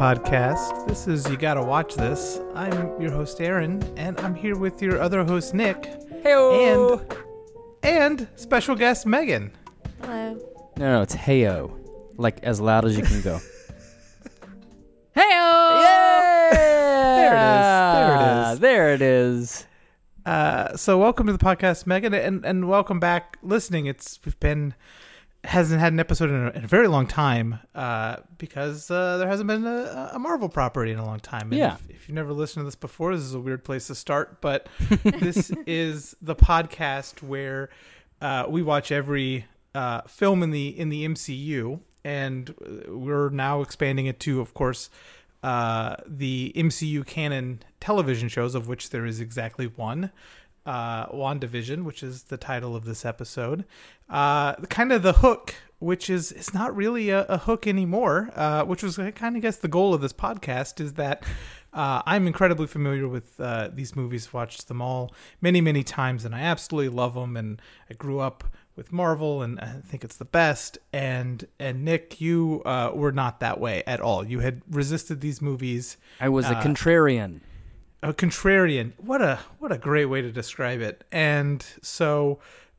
Welcome to the podcast. This is You Gotta Watch This. I'm your host, Aaron, and I'm here with your other host, Nick, Heyo. and and special guest, Megan. Hello. No, no, it's heyo. Like as loud as you can go. Heyo. yeah! There it is. There it is. There it is. Uh, so welcome to the podcast, Megan, and, and welcome back listening. It's we've been hasn't had an episode in a, in a very long time uh, because uh, there hasn't been a, a Marvel property in a long time. And Yeah. If, if you've never listened to this before, this is a weird place to start, but this is the podcast where uh, we watch every uh, film in the in the MCU, and we're now expanding it to, of course, uh, the MCU canon television shows, of which there is exactly one. Uh, WandaVision, which is the title of this episode. Uh, kind of the hook, which is it's not really a, a hook anymore. Uh, which was I kind of guess the goal of this podcast is that uh, I'm incredibly familiar with uh, these movies, watched them all many, many times, and I absolutely love them. And I grew up with Marvel, and I think it's the best. And and Nick, you uh, were not that way at all. You had resisted these movies. I was a Uh, contrarian. A contrarian. What a what a great way to describe it. And so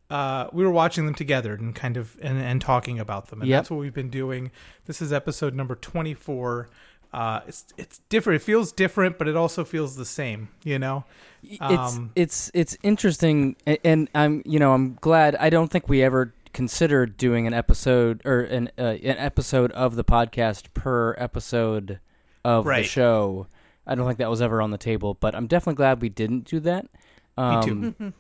uh, we were watching them together and kind of and, and talking about them. And Yep. that's what we've been doing. This is episode number twenty four. Uh, it's it's different. It feels different, but it also feels the same. You know. It's um, it's it's interesting, a- and I'm you know I'm glad. I don't think we ever considered doing an episode or an uh, an episode of the podcast per episode of Right. the show. I don't think that was ever on the table, but I'm definitely glad we didn't do that. Um, too.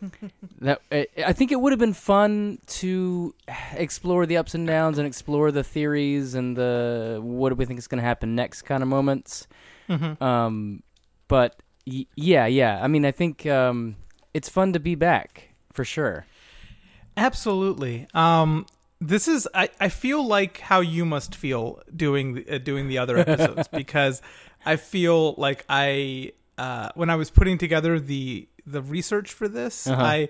that I- I think it would have been fun to explore the ups and downs and explore the theories and the what do we think is going to happen next kind of moments. Mhm. Um, but y- yeah, yeah. I mean, I think um, it's fun to be back for sure. Absolutely. Um, this is I, I feel like how you must feel doing the, uh, doing the other episodes because I feel like I uh, when I was putting together the the research for this Uh-huh. I.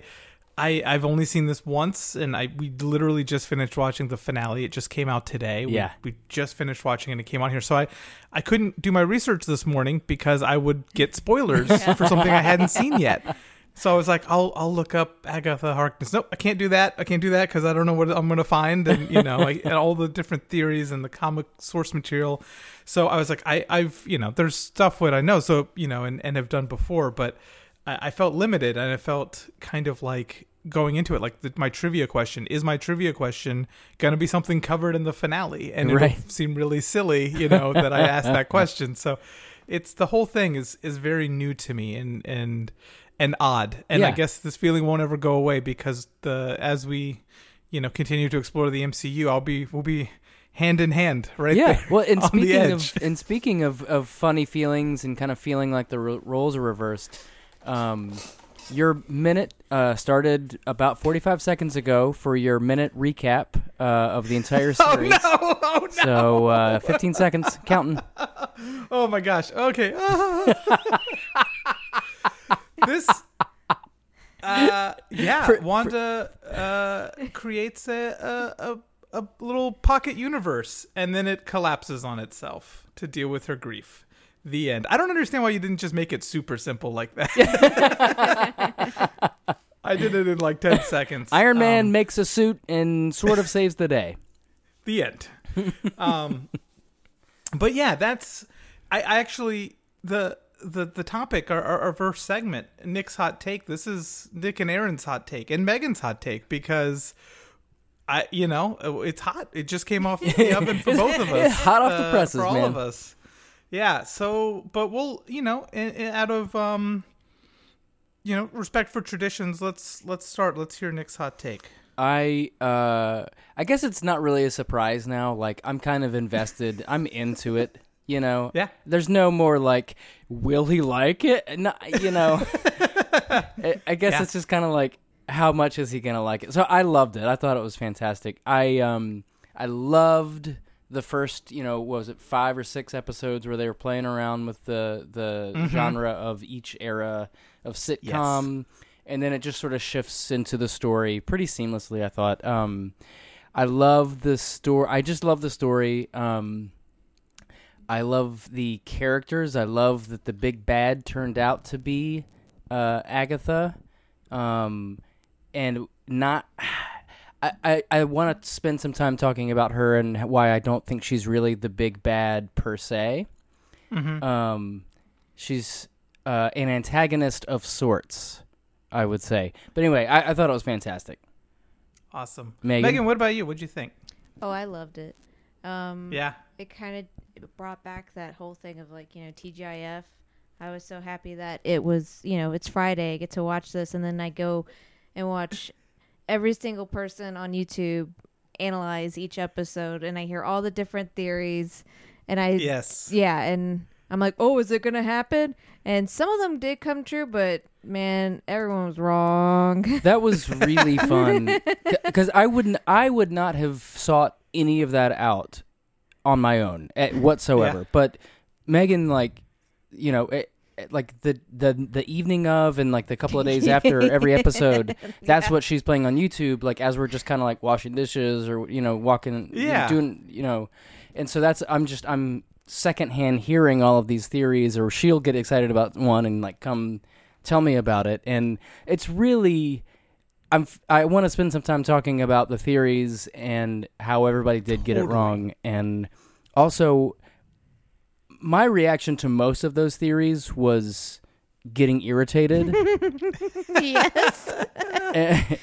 I, I've only seen this once, and I we literally just finished watching the finale. It just came out today. We- Yeah. we, just finished watching, and it came on here. So I, I couldn't do my research this morning because I would get spoilers for something I hadn't seen yet. So I was like, I'll I'll look up Agatha Harkness. Nope, I can't do that. I can't do that because I don't know what I'm gonna find, and you know, I, and all the different theories and the comic source material. So I was like, I I've you know, there's stuff what I know, so you know, and and have done before, but I, I felt limited, and I felt kind of like going into it like the, my trivia question is my trivia question going to be something covered in the finale and it Right. would seem really silly you know that i asked that question so it's the whole thing is is very new to me and and and odd and i guess this feeling won't ever go away because the as we you know continue to explore the mcu i'll be we'll be hand in hand right yeah. there Well, and speaking of and speaking of, of funny feelings and kind of feeling like the roles are reversed, um, your minute uh, started about 45 seconds ago for your minute recap uh, of the entire series. oh no oh no So uh, 15 seconds, counting. Oh my gosh. Okay. This uh yeah, For- Wanda uh creates a, a a little pocket universe and then it collapses on itself to deal with her grief. The end. I don't understand why you didn't just make it super simple like that. I did it in like 10 seconds. Iron Man Um, makes a suit and sort of saves the day. the end. um, but yeah, that's I, I actually the the the topic our, our, our first segment Nick's hot take. This is Nick and Aaron's hot take and Megan's hot take because. I, you know, it's hot. It just came off the oven for both of us. Hot off the uh, presses, for all man. of us. Yeah. So, but we'll, you know, in, in, out of um, you know, respect for traditions, let's let's start. Let's hear Nick's hot take. I uh I guess it's not really a surprise now. Like I'm kind of invested. I'm into it. You know. Yeah. There's no more like, will he like it? No, you know. I, guess Yeah. it's just kind of like, how much is he gonna like it? So I loved it. I thought it was fantastic. I um I loved the first you know was it five or six episodes where they were playing around with the the Mm-hmm. genre of each era of sitcom and then it just sort of shifts into the story pretty seamlessly i thought um i love the story i just love the story um I love the characters. I love that the big bad turned out to be uh, Agatha, um, and not. I, I, I want to spend some time talking about her and why I don't think she's really the big bad per se. Mm-hmm. Um, she's uh, an antagonist of sorts, I would say. But anyway, I, I thought it was fantastic. Awesome. Megan? Megan, what about you? What'd you think? Oh, I loved it. Um, Yeah. It kind of brought back that whole thing of like you know TGIF. I was so happy that it was you know it's Friday. I get to watch this, and then I go and watch every single person on YouTube analyze each episode, and I hear all the different theories, and I Yes. yeah, and I'm like, oh, is it gonna happen? And some of them did come true, but man, everyone was wrong. That was really fun because I wouldn't, I would not have sought any of that out on my own eh, whatsoever. Yeah. But Megan, like, you know, it, it- like the the the evening of and like the couple of days after every episode, that's what she's playing on YouTube. Like as we're just kind of like washing dishes or you know walking, you know, Yeah. doing you know, and so that's I'm just I'm secondhand hearing all of these theories, or she'll get excited about one and like come tell me about it, and it's really. I'm, f- I want to spend some time talking about the theories and how everybody did get it wrong, and also my reaction to most of those theories was getting irritated. yes.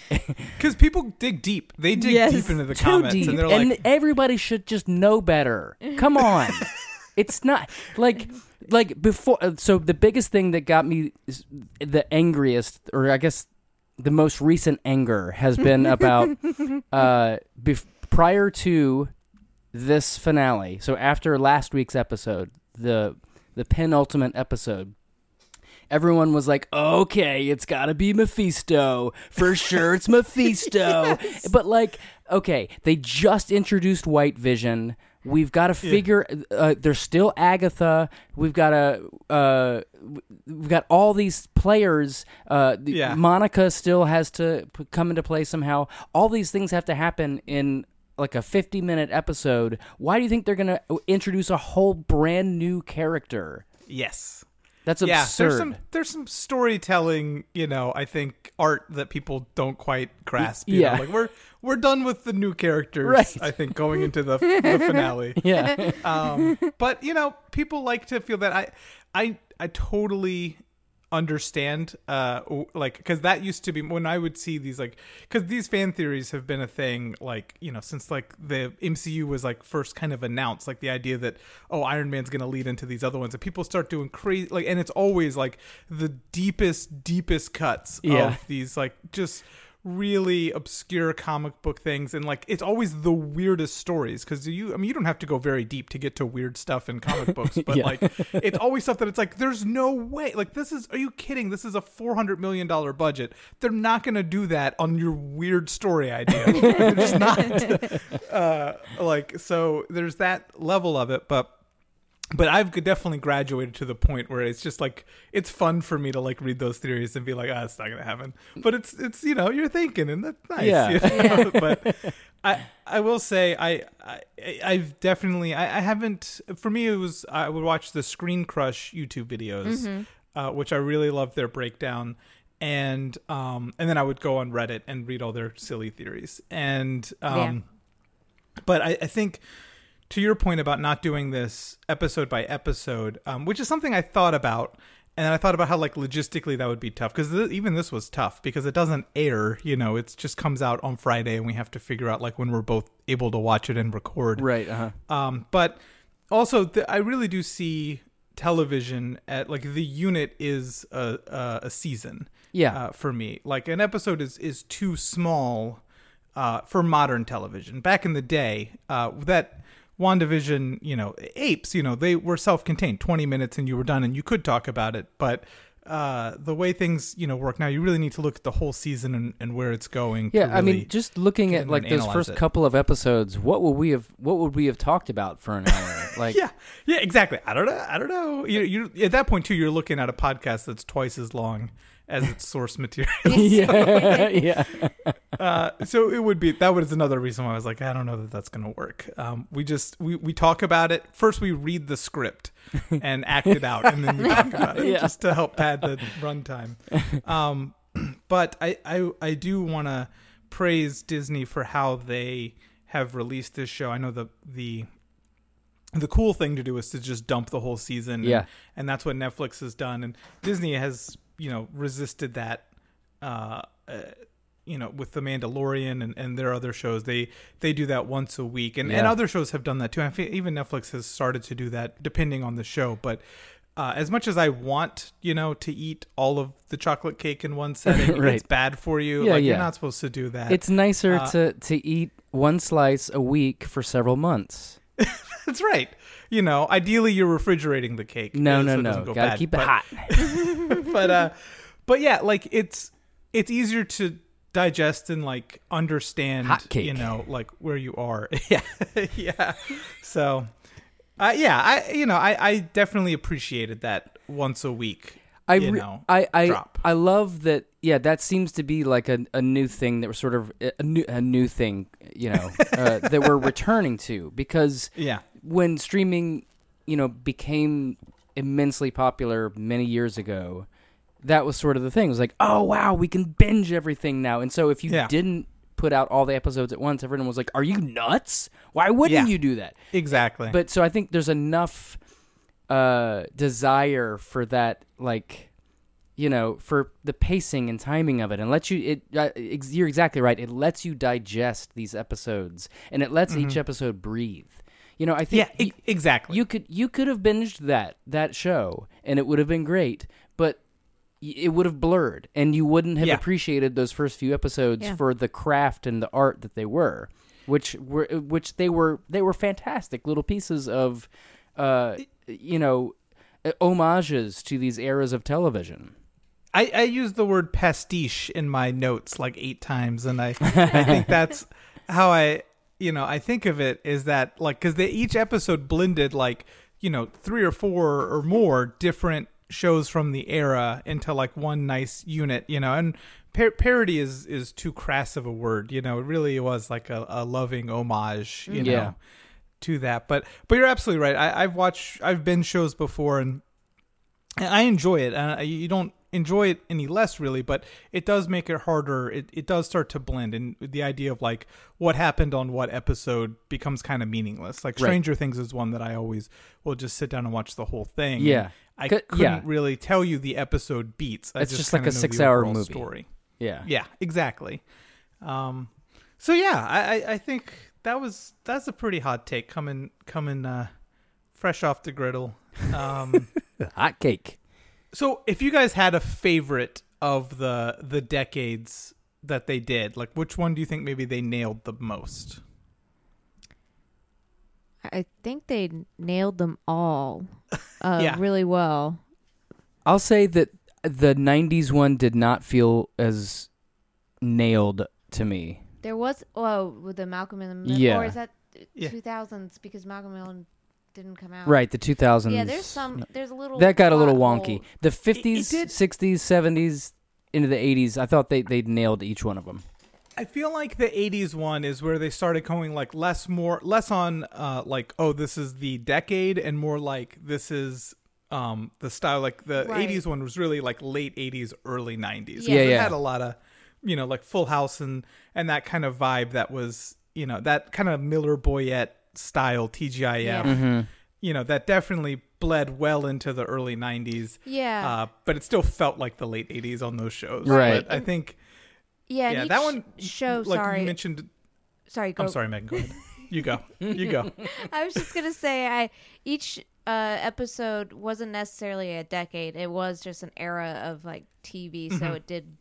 Because people dig deep. They dig Yes. deep into the Too comments, deep, and they're like, everybody should just know better. Come on, it's not like like before. uh, So the biggest thing that got me the angriest, or I guess the most recent anger, has been about uh, bef- prior to this finale. So after last week's episode, the the penultimate episode. Everyone was like, "Okay, it's got to be Mephisto for sure. It's Mephisto." But like, okay, they just introduced White Vision. We've got to figure. Uh, there's still Agatha. We've got to. Uh, we've got all these players. Uh, Yeah. Monica still has to p- come into play somehow. All these things have to happen in like a 50 minute episode. Why do you think they're going to introduce a whole brand new character? yes. That's Yeah, absurd. there's some there's some storytelling, you know, I think art that people don't quite grasp. You Yeah. know? like we're we're done with the new characters. Right. I think going into the, the finale. yeah. um, but you know, people like to feel that I, I, I totally understand. Uh, like because that used to be when I would see these like because these fan theories have been a thing like you know since like the MCU was like first kind of announced like the idea that oh Iron Man's gonna lead into these other ones and people start doing crazy like and it's always like the deepest deepest cuts Yeah. of these like just really obscure comic book things and like it's always the weirdest stories because you i mean you don't have to go very deep to get to weird stuff in comic books but Yeah. like it's always stuff that it's like there's no way like this is are you kidding? This is a 400 million dollar budget. They're not gonna do that on your weird story idea. Just not. Uh like so there's that level of it but but I've definitely graduated to the point where it's just like it's fun for me to like read those theories and be like, ah, it's not gonna happen. But it's it's you know you're thinking and that's nice. Yeah. you know? but I I will say I, I I've definitely I, I haven't for me it was I would watch the Screen Crush YouTube videos, uh, which I really loved their breakdown. And um and then I would go on Reddit and read all their silly theories. And um but I, I think to your point about not doing this episode by episode, um, which is something I thought about, and I thought about how like logistically that would be tough because th- even this was tough because it doesn't air. You know, it just comes out on Friday, and we have to figure out like when we're both able to watch it and record. Right. Uh-huh. Um, but also, th- I really do see television at like the unit is a a, a season Yeah. uh, for me. Like an episode is is too small uh, for modern television. Back in the day, uh, that WandaVision, you know, apes, you know, they were self-contained, twenty minutes, and you were done, and you could talk about it. But uh, the way things, you know, work now, you really need to look at the whole season and, and where it's going. yeah, I mean, just looking at like those first it. couple of episodes, what would we have? What would we have talked about for an hour? Like, yeah, yeah, exactly. I don't know. I don't know. You, you at that point too, you're looking at a podcast that's twice as long, as its source material. yeah, yeah. uh, so it would be that was another reason why I was like, I don't know that that's going to work. Um, we just we, we talk about it first. We read the script and act it out, and then we talk about it Yeah. just to help pad the runtime. Um, but I I, I do want to praise Disney for how they have released this show. I know the the the cool thing to do is to just dump the whole season. and- Yeah. and that's what Netflix has done, and Disney has you know resisted that. Uh, uh, you know, with the Mandalorian and, and their other shows, they they do that once a week, and, and other shows have done that too. I feel even Netflix has started to do that, depending on the show. But uh, as much as I want, you know, to eat all of the chocolate cake in one setting, Right. it's bad for you. Yeah, like yeah. you're not supposed to do that. It's nicer Uh, to to eat one slice a week for several months. That's right. You know, ideally you're refrigerating the cake. No, no, so no. go Gotta bad. keep it But- hot. but uh but yeah like it's it's easier to digest and like understand Hot cake. you know like where you are yeah yeah so uh yeah i you know i i definitely appreciated that once a week I re- know I I, drop. I love that. Yeah, that seems to be like a, a new thing that we're sort of a new a new thing, you know, uh, that we're returning to because yeah when streaming, you know, became immensely popular many years ago, that was sort of the thing. It was like, oh wow, we can binge everything now. And so if you Yeah. didn't put out all the episodes at once, everyone was like, "Are you nuts? Why wouldn't Yeah. you do that?" exactly But so I think there's enough uh, desire for that, like you know, for the pacing and timing of it, and lets you. It uh, ex- you're exactly right. It lets you digest these episodes, and it lets each episode breathe. You know, I think Mm-hmm. yeah y- e- exactly you could you could have binged that that show, and it would have been great, but. It would have blurred, and you wouldn't have Yeah. appreciated those first few episodes Yeah. for the craft and the art that they were, which were which they were they were fantastic little pieces of, uh, you know, uh, homages to these eras of television. I, I used the word pastiche in my notes like eight times, and I I think that's how I you know I think of it is that like because they each episode blended like you know three or four or more different shows from the era into like one nice unit, you know, and par- parody is is too crass of a word, you know. It really was like a, a loving homage, you know. To that, but but you're absolutely right. I, I've watched, I've been shows before, and and I enjoy it. Uh, you don't enjoy it any less, really, but it does make it harder. It it does start to blend, and the idea of like what happened on what episode becomes kind of meaningless. Like Right. Stranger Things is one that I always will just sit down and watch the whole thing. Yeah. I C- couldn't yeah. really tell you the episode beats. I It's just like a six-hour movie. story. Yeah, Yeah, exactly. Um, so yeah, I, I I think that was that's a pretty hot take coming coming uh, fresh off the griddle. Um. hot cake. So, if you guys had a favorite of the the decades that they did, like which one do you think maybe they nailed the most? I think they nailed them all uh, Yeah. really well. I'll say that the '90s one did not feel as nailed to me. There was oh with the Malcolm in the Middle, Yeah. or is that Yeah. two thousands because Malcolm in the Middle didn't come out Right, the 2000s. Yeah, there's some. There's a little that got a little wonky. hole. The 50s, did- 60s, 70s, into the 80s. I thought they they nailed each one of them. I feel like the '80s one is where they started going like less more less on uh like oh this is the decade and more like this is um the style like the Right. '80s one was really like late '80s early '90s. Yeah. Yeah, it yeah. had a lot of you know like Full House and and that kind of vibe that was you know that kind of Miller Boyett style TGIF. Yeah. Mm-hmm. you know that definitely bled well into the early 90s Yeah, uh, but it still felt like the late 80s on those shows Right. but i think yeah. yeah that one show. like sorry, you mentioned sorry. Go. i'm sorry megan go ahead you go you go I was just gonna say, I each uh, episode wasn't necessarily a decade. It was just an era of like TV, Mm-hmm. so it did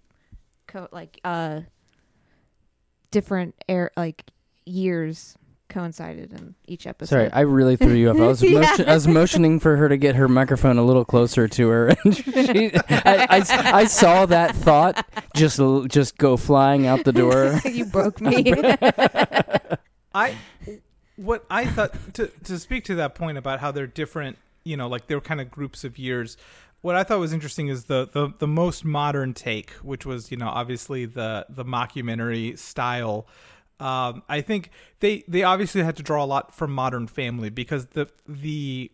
co- like uh different air like years coincided in each episode. Sorry, I really threw you off. I was Yeah. motion, I was motioning for her to get her microphone a little closer to her, and she, I, I, I saw that thought just just go flying out the door. you broke me. i what i thought to to speak to that point about how they're different you know like they're kind of groups of years what I thought was interesting is the, the the most modern take, which was you know obviously the the mockumentary style. Um, I think they they obviously had to draw a lot from Modern Family because the the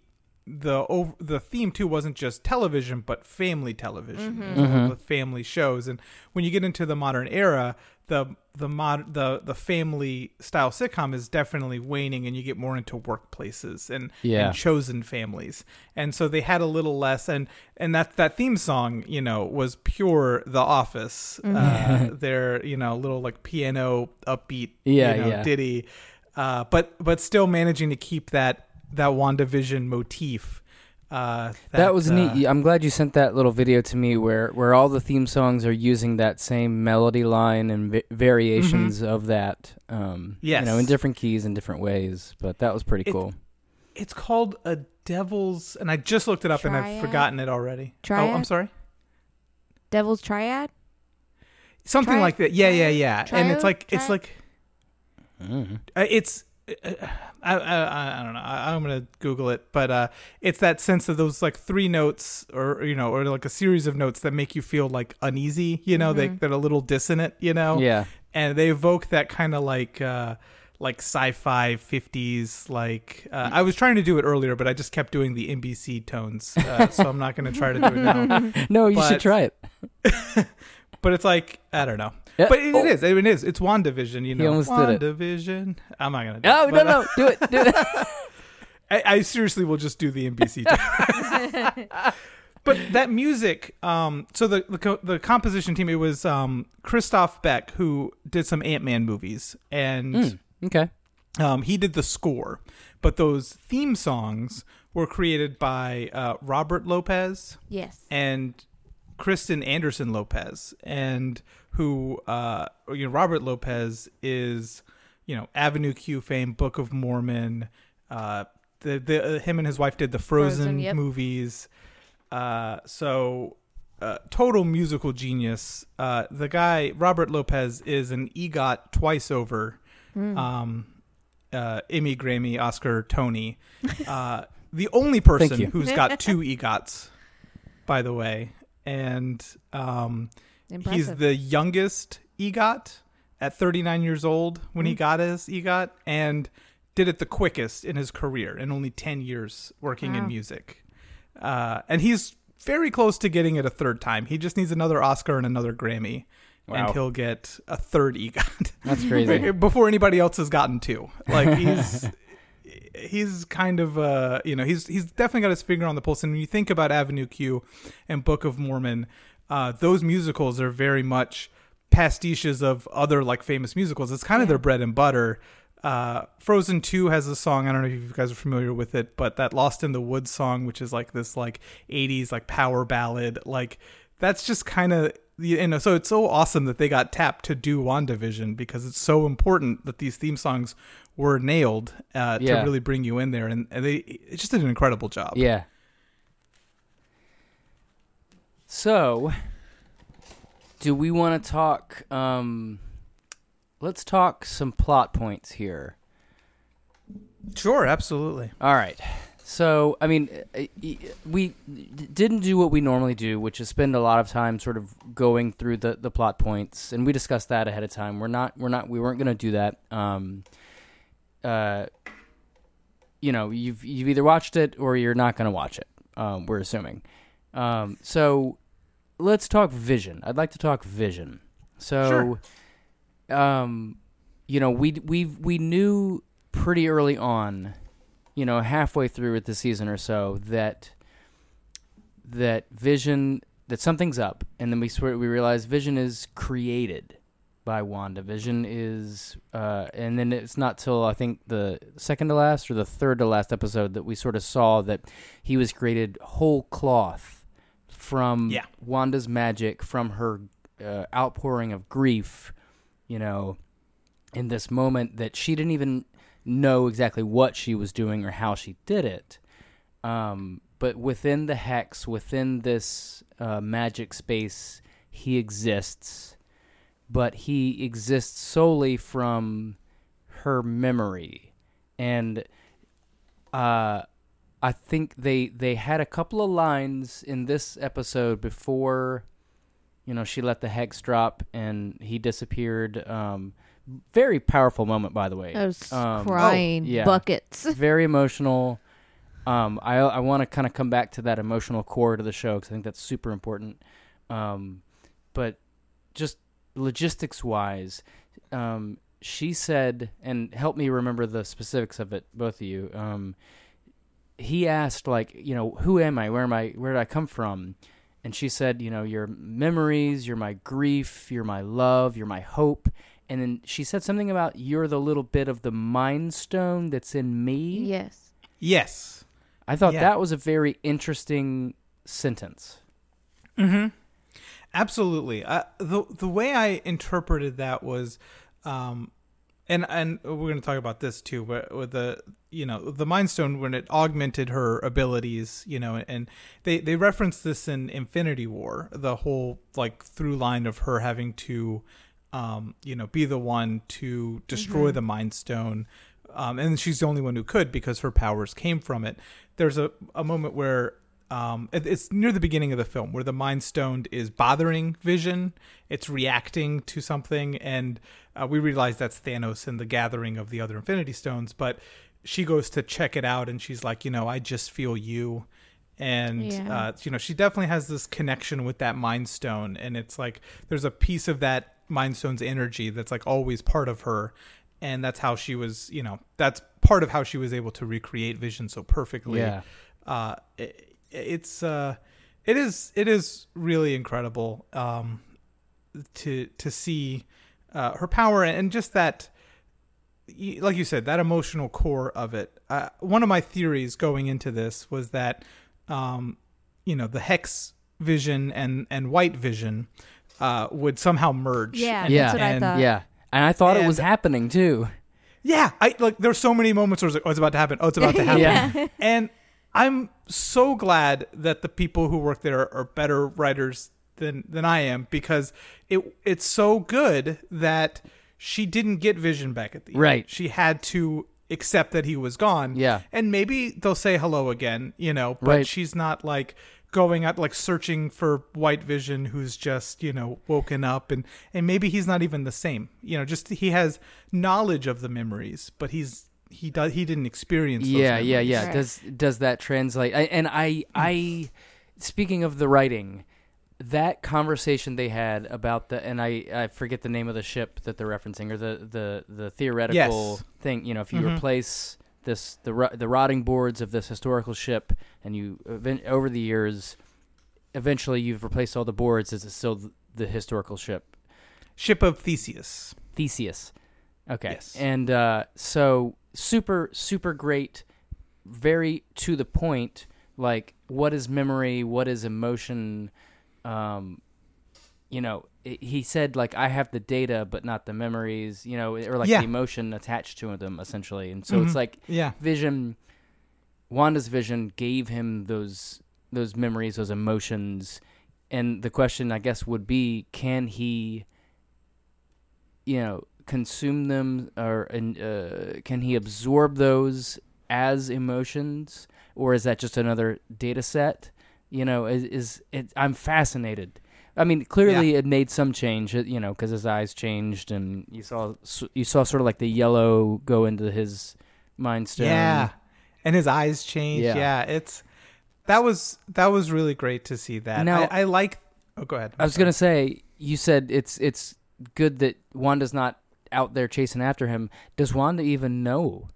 the ov- the theme too wasn't just television but family television It was all the family shows. And when you get into the modern era the the mod the the family style sitcom is definitely waning and you get more into workplaces and, Yeah. and chosen families. And so they had a little less and and that that theme song you know was pure the office uh their you know little like piano upbeat Yeah, you know, yeah. ditty. Uh but but still managing to keep that that WandaVision motif uh That, was uh, neat. I'm glad you sent that little video to me where, where all the theme songs are using that same melody line and va- variations of that. Um, Mm-hmm. Yes. You know, in different keys and different ways. But that was pretty It- cool. It's called a devil's, and I just looked it up and I've forgotten it already. Oh, I'm sorry. Devil's Triad. Something Tri- like that. Yeah, yeah, yeah. and it's Triode? like it's like Mm. uh, it's. I, I I don't know. I, I'm gonna Google it, but uh, it's that sense of those like three notes, or you know, or like a series of notes that make you feel like uneasy. You know, they Mhm. they're a little dissonant. You know, Yeah. and they evoke that kind of like uh like sci-fi 50s like uh, i was trying to do it earlier but i just kept doing the nbc tones uh, so i'm not going to try to do it now No, you should try it. but it's like i don't know Yeah. but it, Oh. it is it is it's wandavision you know almost did it. wandavision i'm not going to do Oh, it, no, but, uh, no. Do it. Do it. I, I seriously will just do the nbc but that music um so the the, co- the composition team it was um christophe beck who did some ant-man movies and Mm, okay. um, he did the score, but those theme songs were created by uh, Robert Lopez Yes. and Kristen Anderson Lopez, and who uh, you know Robert Lopez is you know Avenue Q fame, Book of Mormon. Uh, the the uh, him and his wife did the Frozen, Frozen, yep. movies. Uh, so. Uh, total musical genius. Uh, the guy Robert Lopez is an EGOT twice over Mm. um, uh, Emmy, Grammy, Oscar, Tony. Uh, the only person who's got two EGOTs, by the way, and um, he's the youngest EGOT at 39 years old when he Mm. got his EGOT, and did it the quickest in his career in only 10 years working in music. Uh, and he's very close to getting it a third time. He just needs another Oscar and another Grammy. Wow. And he'll get a third EGOT That's crazy. before anybody else has gotten two. Like he's he's kind of uh you know he's he's definitely got his finger on the pulse. And when you think about Avenue Q and Book of Mormon, uh, those musicals are very much pastiches of other like famous musicals. It's kind of Yeah. their bread and butter. Uh, Frozen Two has a song. I don't know if you guys are familiar with it, but that Lost in the Woods song, which is like this like '80s like power ballad, like that's just kind of you know. So it's so awesome that they got tapped to do WandaVision because it's so important that these theme songs were nailed uh, Yeah. to really bring you in there, and, and they it just did an incredible job. Yeah. So, do we want to talk? Um, let's talk some plot points here. Sure, absolutely. All right. So, I mean, uh, we didn't do what we normally do, which is spend a lot of time sort of going through the, the plot points, and we discussed that ahead of time. We're not, we're not, we weren't going to do that. Um, uh, you know, you've you've either watched it or you're not going to watch it. Um, we're assuming. Um, so, let's talk vision. I'd like to talk vision. So, um, you know, we we we knew pretty early on you know, halfway through with the season or so that that Vision that something's up, and then we swear we realize Vision is created by Wanda. Vision is, uh, and then it's not till I think the second to last or the third to last episode that we sort of saw that he was created whole cloth from Yeah. Wanda's magic, from her uh, outpouring of grief, you know, in this moment that she didn't even know exactly what she was doing or how she did it. Um, but within the hex, within this uh, magic space, he exists, but he exists solely from her memory. And uh, I think they they had a couple of lines in this episode before, you know, she let the hex drop and he disappeared. Um, very powerful moment, by the way. I was Um, crying oh, yeah. buckets. very emotional. Um, I I want to kind of come back to that emotional core to the show because I think that's super important. Um, but just logistics wise, um, she said, and help me remember the specifics of it, both of you. Um, he asked like, you know, who am I? Where am I? Where did I come from? And she said, you know, your memories, you're my grief, you're my love, you're my hope. And then she said something about you're the little bit of the mind stone that's in me. yes. Yes. I thought Yeah. that was a very interesting sentence. Mm-hmm. Absolutely. Uh, the the way I interpreted that was, um, and and we're going to talk about this too, but with the you know the Mind Stone when it augmented her abilities, you know, and they they reference this in Infinity War, the whole like through line of her having to, um, you know, be the one to destroy the Mind Stone. Um, and she's the only one who could because her powers came from it. There's a, a moment where um, it- it's near the beginning of the film where the Mind Stone is bothering Vision. It's reacting to something, and uh, we realize that's Thanos and the gathering of the other Infinity Stones. But she goes to check it out, and she's like, you know, I just feel you. And Yeah. uh, you know, she definitely has this connection with that Mind Stone, and it's like there's a piece of that Mind Stone's energy that's like always part of her, and that's how she was, you know, that's part of how she was able to recreate Vision so perfectly Yeah. uh, it, it's uh, it is it is really incredible um, to to see uh, her power and just that like you said that emotional core of it uh, one of my theories going into this was that um, you know the hex vision and and white vision uh, would somehow merge Yeah, and, that's what I and- thought. yeah. And I thought it was happening too. yeah i like there's so many moments where it's like oh it's about to happen oh it's about to happen Yeah. and I'm so glad that the people who work there are better writers than than I am because it it's so good that she didn't get Vision back at the end. Right. She had to accept that he was gone. Yeah. And maybe they'll say hello again, you know, but Right. she's not like going out like searching for White Vision who's just, you know, woken up and and maybe he's not even the same. You know, just he has knowledge of the memories, but he's he does he didn't experience those Yeah, yeah, memories. yeah. Right. Does does that translate? I, and I I speaking of the writing, that conversation they had about the and I I forget the name of the ship that they're referencing or the the the theoretical Yes. thing. You know, if you Mhm. replace this the the rotting boards of this historical ship and you over the years, eventually you've replaced all the boards. Is it still the historical ship? Ship of Theseus. Theseus. Okay. Yes. And uh, so super, super great, very to the point. Like, what is memory? What is emotion? Um, you know, i he said like I have the data, but not the memories. You know, or like Yeah. the emotion attached to them, essentially. And so it's Mhm. like Yeah. Vision, Wanda's vision gave him those those memories, those emotions, and the question I guess would be, can he, you know, consume them, or and, uh, can he absorb those as emotions, or is that just another data set? You know, is, is it? I'm fascinated. I mean, clearly it made some change, uh, you know, because his eyes changed, and you saw you saw sort of like the yellow go into his mind stone. Yeah. And his eyes change. Yeah. Yeah. It's that was that was really great to see that. Now- I, I like Oh go ahead. I was gonna say, you said it's it's good that Wanda's not out there chasing after him. Does Wanda even know?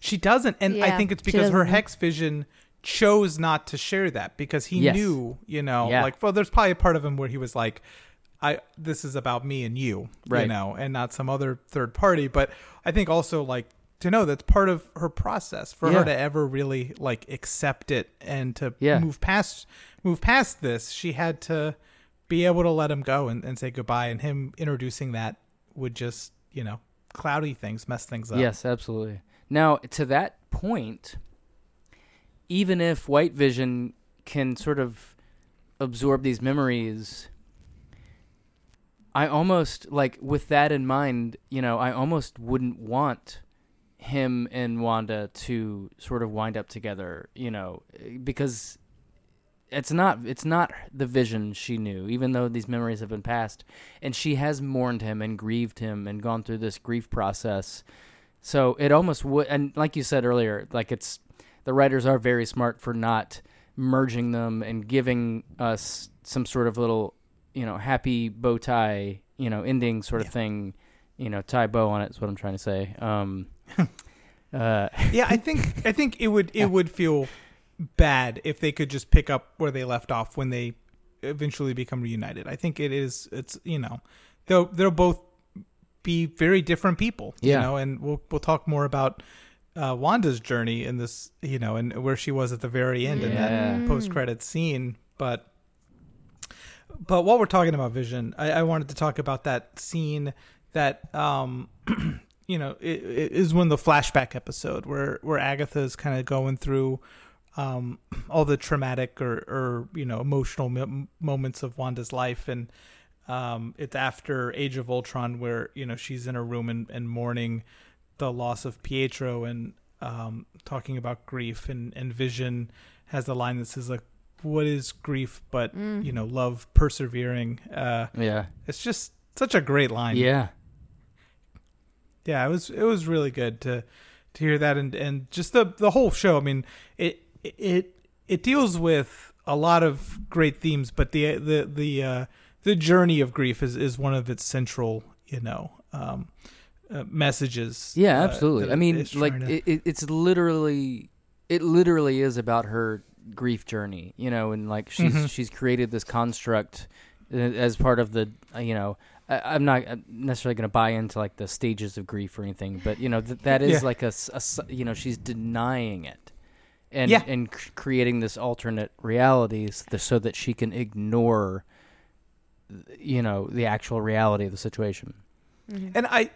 She doesn't, and I think it's because her hex vision chose not to share that because he Yes. knew, you know, Yeah. like well, there's probably a part of him where he was like, "I this is about me and you," you Right. know, and not some other third party. But I think also like to know that's part of her process for Yeah. her to ever really like accept it and to Yeah. move past move past this. She had to be able to let him go and, and say goodbye, and him introducing that would just you know cloudy things, mess things up. Yes, absolutely. Now, to that point, even if White Vision can sort of absorb these memories, I almost like with that in mind, you know, I almost wouldn't want him and Wanda to sort of wind up together, you know, because it's not it's not the vision she knew even though these memories have been passed and she has mourned him and grieved him and gone through this grief process. So it almost would and like you said earlier like it's the writers are very smart for not merging them and giving us some sort of little you know happy bow tie you know ending sort of Yeah. thing you know tie bow on it is what i'm trying to say um uh yeah, I think I think it would it would feel bad if they could just pick up where they left off when they eventually become reunited. I think it is it's you know they'll they'll both be very different people. Yeah. You know, and we'll we'll talk more about uh, Wanda's journey in this, you know, and where she was at the very end in that post credit scene. But but while we're talking about Vision, I, I wanted to talk about that scene that um you know it, it is one of the flashback episode where where Agatha's kind of going through um all the traumatic or or you know emotional mo- moments of Wanda's life and um it's after Age of Ultron where you know she's in her room and, and mourning the loss of Pietro and um talking about grief and and Vision has the line that says like what is grief but Mm. you know love persevering? Uh yeah. it's just such a great line. Yeah. Yeah it was it was really good to to hear that. And and just the the whole show i mean it it it deals with a lot of great themes but the the the uh the journey of grief is is one of its central you know um uh, messages Yeah, uh, absolutely. that I mean, like to- it, it, it's literally, it literally is about her grief journey, you know, and like she's Mhm. she's created this construct uh, as part of the, uh, you know, I, I'm not uh, necessarily going to buy into like the stages of grief or anything, but you know th- that is Yeah. like a. you know, she's denying it. And, Yeah. and c- creating this alternate realities so that she can ignore, you know, the actual reality of the situation. Mhm. And I, uh,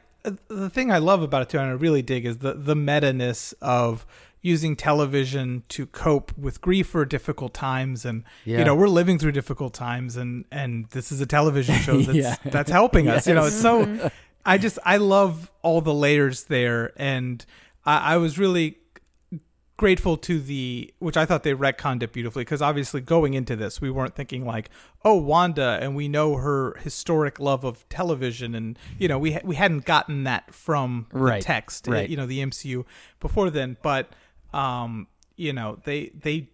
the thing I love about it too, and I really dig, is the the meta ness of using television to cope with grief or difficult times, and Yeah. you know we're living through difficult times, and and this is a television show that's Yeah. that's helping us. You know, it's so. Mhm. I just I love all the layers there, and I, I was really grateful to the which I thought they retconned it beautifully because obviously going into this we weren't thinking like oh Wanda and we know her historic love of television and you know we ha- we hadn't gotten that from Right, the text uh, right. you know the MCU before then but um you know they they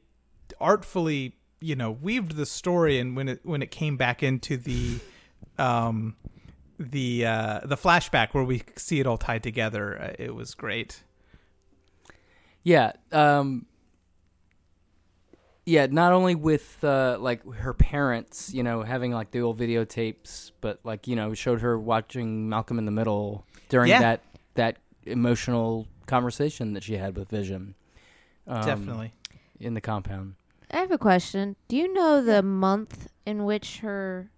artfully you know weaved the story and when it when it came back into the um the uh the flashback where we see it all tied together uh, it was great Yeah. Um Yeah, not only with uh like her parents, you know, having like the old videotapes, but like, you know, showed her watching Malcolm in the Middle during Yeah. that that emotional conversation that she had with Vision. Um, definitely in the compound. I have a question. Do you know the month in which her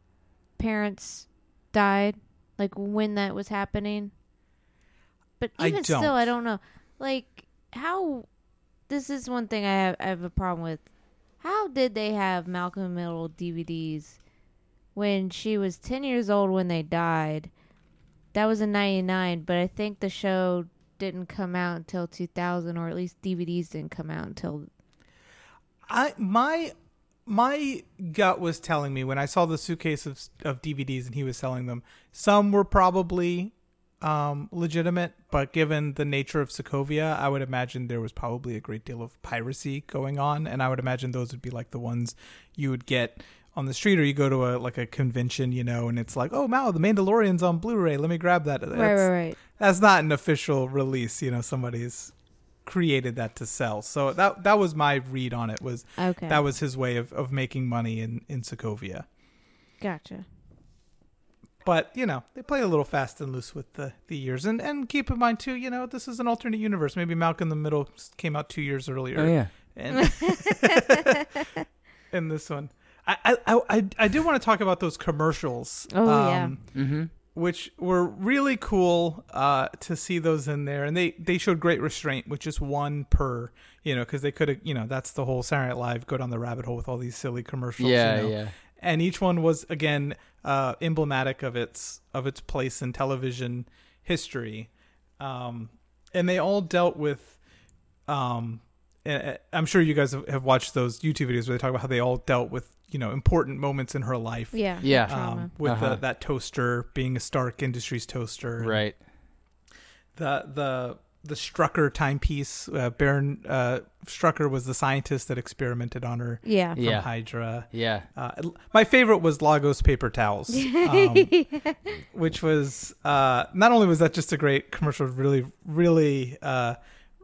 parents died? Like when that was happening? But I even still, I don't. don't know. Like how this is one thing I have I have a problem with. How did they have Malcolm Middle DVDs when she was 10 years old when they died? That was in 99, but I think the show didn't come out until 2000 or at least DVDs didn't come out until I my my gut was telling me when I saw the suitcase of of DVDs and he was selling them, some were probably um, legitimate, but given the nature of Sokovia, I would imagine there was probably a great deal of piracy going on, and I would imagine those would be like the ones you would get on the street or you go to a like a convention, you know, and it's like, oh wow, the Mandalorian's on Blu-ray. Let me grab that. Right, That's- right, right. that's not an official release. You know, somebody's created that to sell. So that that was my read on it. Was Okay. that was his way of, of making money in in Sokovia. Gotcha. But you know, they play a little fast and loose with the the years, and and keep in mind too, you know, this is an alternate universe. Maybe Malcolm in the Middle came out two years earlier. Oh yeah. and in this one. I, I, I, I do want to talk about those commercials. Oh, yeah. um, Mm-hmm. which were really cool uh, to see those in there, and they they showed great restraint, which is one per, you know, because they could have, you know, that's the whole Saturday Night Live go down the rabbit hole with all these silly commercials. Yeah, you know? yeah. and each one was again uh, emblematic of its of its place in television history. Um, and they all dealt with um I'm sure you guys have have watched those YouTube videos where they talk about how they all dealt with you know important moments in her life. Yeah. Yeah. Um, with Uh-huh. the, that toaster being a Stark Industries toaster, Right. The the the Strucker timepiece. Uh, Baron uh, Strucker was the scientist that experimented on her Yeah. from Yeah. Hydra. Yeah. Uh, my favorite was Lagos paper towels, um, which was uh, not only was that just a great commercial, really, really uh,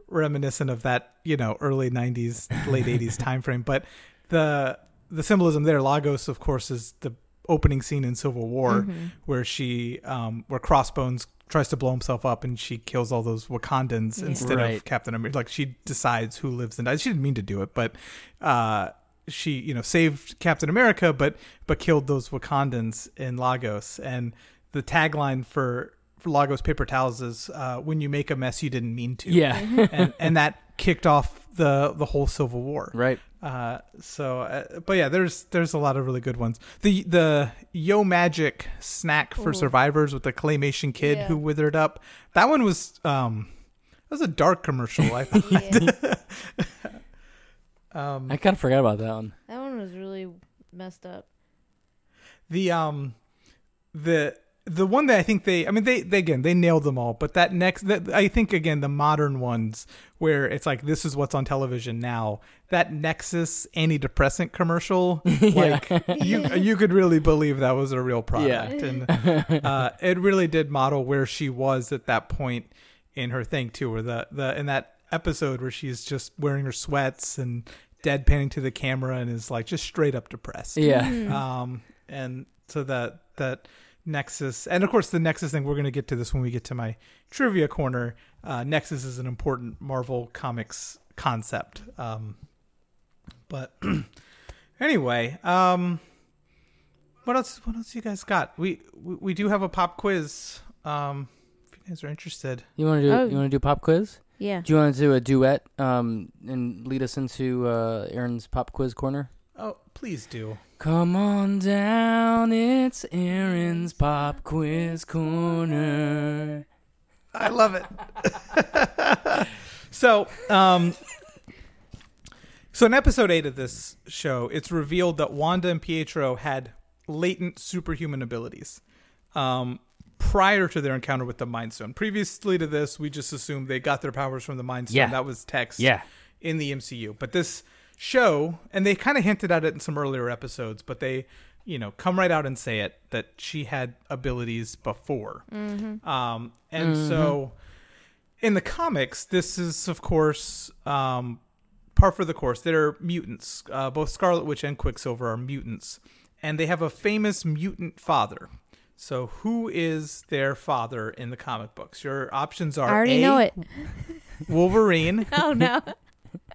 reminiscent of that you know early '90s, late '80s time frame, but the the symbolism there. Lagos, of course, is the opening scene in Civil War Mhm. where she um, where Crossbones tries to blow himself up and she kills all those Wakandans Yeah. instead Right. of Captain America. Like she decides who lives and dies. She didn't mean to do it, but uh, she you know saved Captain America, but but killed those Wakandans in Lagos. And the tagline for for Lagos paper towels is uh, "When you make a mess, you didn't mean to." Yeah. and and that kicked off the the whole Civil War. right. Uh, so, uh, but yeah, there's there's a lot of really good ones. The the Yo Magic snack for Ooh. survivors with the claymation kid Yeah. who withered up. That one was um, that was a dark commercial. I thought. Um, I kind of forgot about that one. That one was really messed up. the um, the the one that I think they, I mean, they, they again they nailed them all. But that next, that I think again the modern ones where it's like this is what's on television now. That Nexus antidepressant commercial, like you you could really believe that was a real product, and uh, it really did model where she was at that point in her thing too. Where the the in that episode where she's just wearing her sweats and deadpanning to the camera and is like just straight up depressed. Yeah. Um, and so that that Nexus, and of course the Nexus thing. We're going to get to this when we get to my trivia corner. Uh, Nexus is an important Marvel Comics concept. Um, but anyway, um, what else? What else you guys got? We we, we do have a pop quiz. Um, if you guys are interested. You want to do? Oh. You want to do pop quiz? Yeah. Do you want to do a duet? Um, and lead us into uh, Aaron's pop quiz corner. Please do. Come on down, it's Aaron's pop quiz corner. I love it. so, um, so in episode eight of this show, it's revealed that Wanda and Pietro had latent superhuman abilities um, prior to their encounter with the Mind Stone. Previously to this, we just assumed they got their powers from the Mind Stone. Yeah. That was text Yeah. in the MCU. But this show, and they kind of hinted at it in some earlier episodes, but they, you know, come right out and say it that she had abilities before. Um, and so in the comics, this is, of course, um, par for the course. They're mutants. Uh, both Scarlet Witch and Quicksilver are mutants. And they have a famous mutant father. So, who is their father in the comic books? Your options are I already A, know it. Wolverine, Oh no.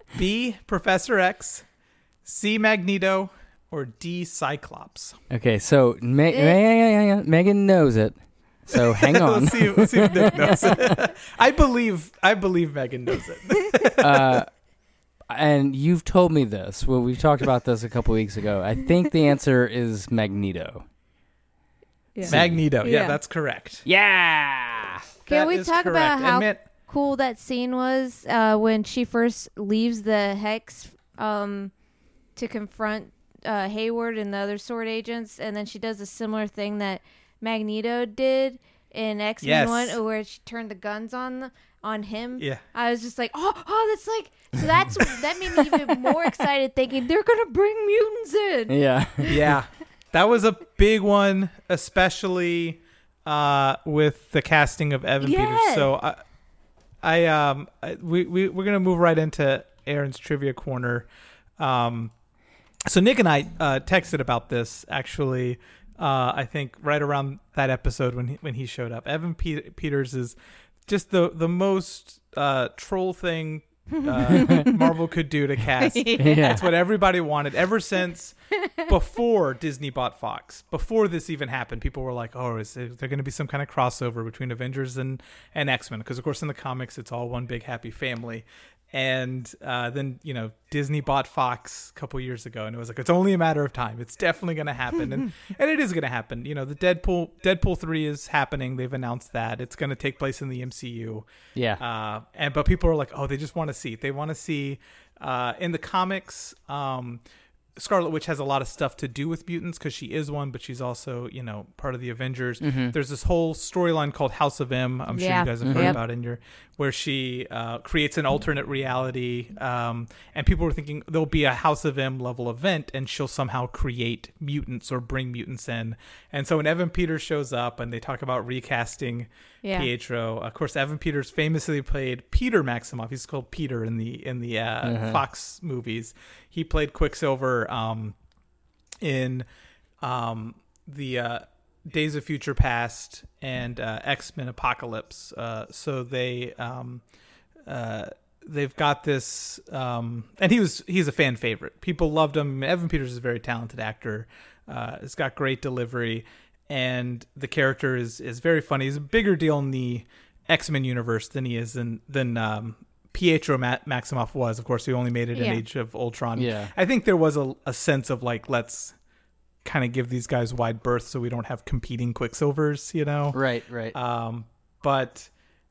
B. Professor X, C. Magneto, or D. Cyclops. Okay, so Me- Eh. yeah, yeah, yeah, yeah. Megan knows it. So hang on. let's see. Let's see if Nick knows. I believe. I believe Megan knows it. uh, and you've told me this. Well, we've talked about this a couple weeks ago. I think the answer is Magneto. Yeah. Magneto. Yeah, Yeah. that's correct. Yeah. Can That we is talk about how And man- cool that scene was uh, when she first leaves the hex um, to confront uh, Hayward and the other sword agents, and then she does a similar thing that Magneto did in X Men Yes. One, where she turned the guns on the, on him. yeah. I was just like, oh, oh, that's like, so that's that made me even more excited, thinking they're gonna bring mutants in. Yeah. yeah that was a big one especially uh with the casting of evan peters so i i um I, we, we we're gonna move right into aaron's trivia corner. Um so nick and i uh texted about this actually uh i think right around that episode when he when he showed up. Evan Pe- peters is just the the most uh troll thing uh, marvel could do to cast Yeah. that's what everybody wanted ever since before Disney bought Fox. Before this even happened, people were like, "Oh, is there going to be some kind of crossover between Avengers and and X Men?" Because of course in the comics it's all one big happy family. And uh, then you know Disney bought Fox a couple years ago, and it was like it's only a matter of time. It's definitely going to happen, and and it is going to happen. You know, the Deadpool Deadpool three is happening. They've announced that it's going to take place in the MCU. Yeah. Uh, and but people are like, oh, they just want to see. They want to see uh, in the comics. Um, Scarlet Witch has a lot of stuff to do with mutants because she is one, but she's also you know part of the Avengers. There's this whole storyline called House of M. I'm sure you guys have heard Yep. about in your where she uh, creates an alternate reality, um, and people were thinking there'll be a House of M level event, and she'll somehow create mutants or bring mutants in. And so when Evan Peters shows up, and they talk about recasting Yeah. Pietro. Of course, Evan Peters famously played Peter Maximoff. He's called Peter in the in the uh, Fox movies. He played Quicksilver um, in um, the uh, Days of Future Past and uh, X Men Apocalypse. Uh, so they um, uh, they've got this, um, and he was he's a fan favorite. People loved him. Evan Peters is a very talented actor. Uh, he's got great delivery, and the character is is very funny. He's a bigger deal in the X Men universe than he is in than um, Pietro Ma- Maximoff was. Of course, he only made it in Yeah. Age of Ultron. Yeah. I think there was a, a sense of like let's kind of give these guys wide berth so we don't have competing Quicksilvers. You know, Right, right. um, but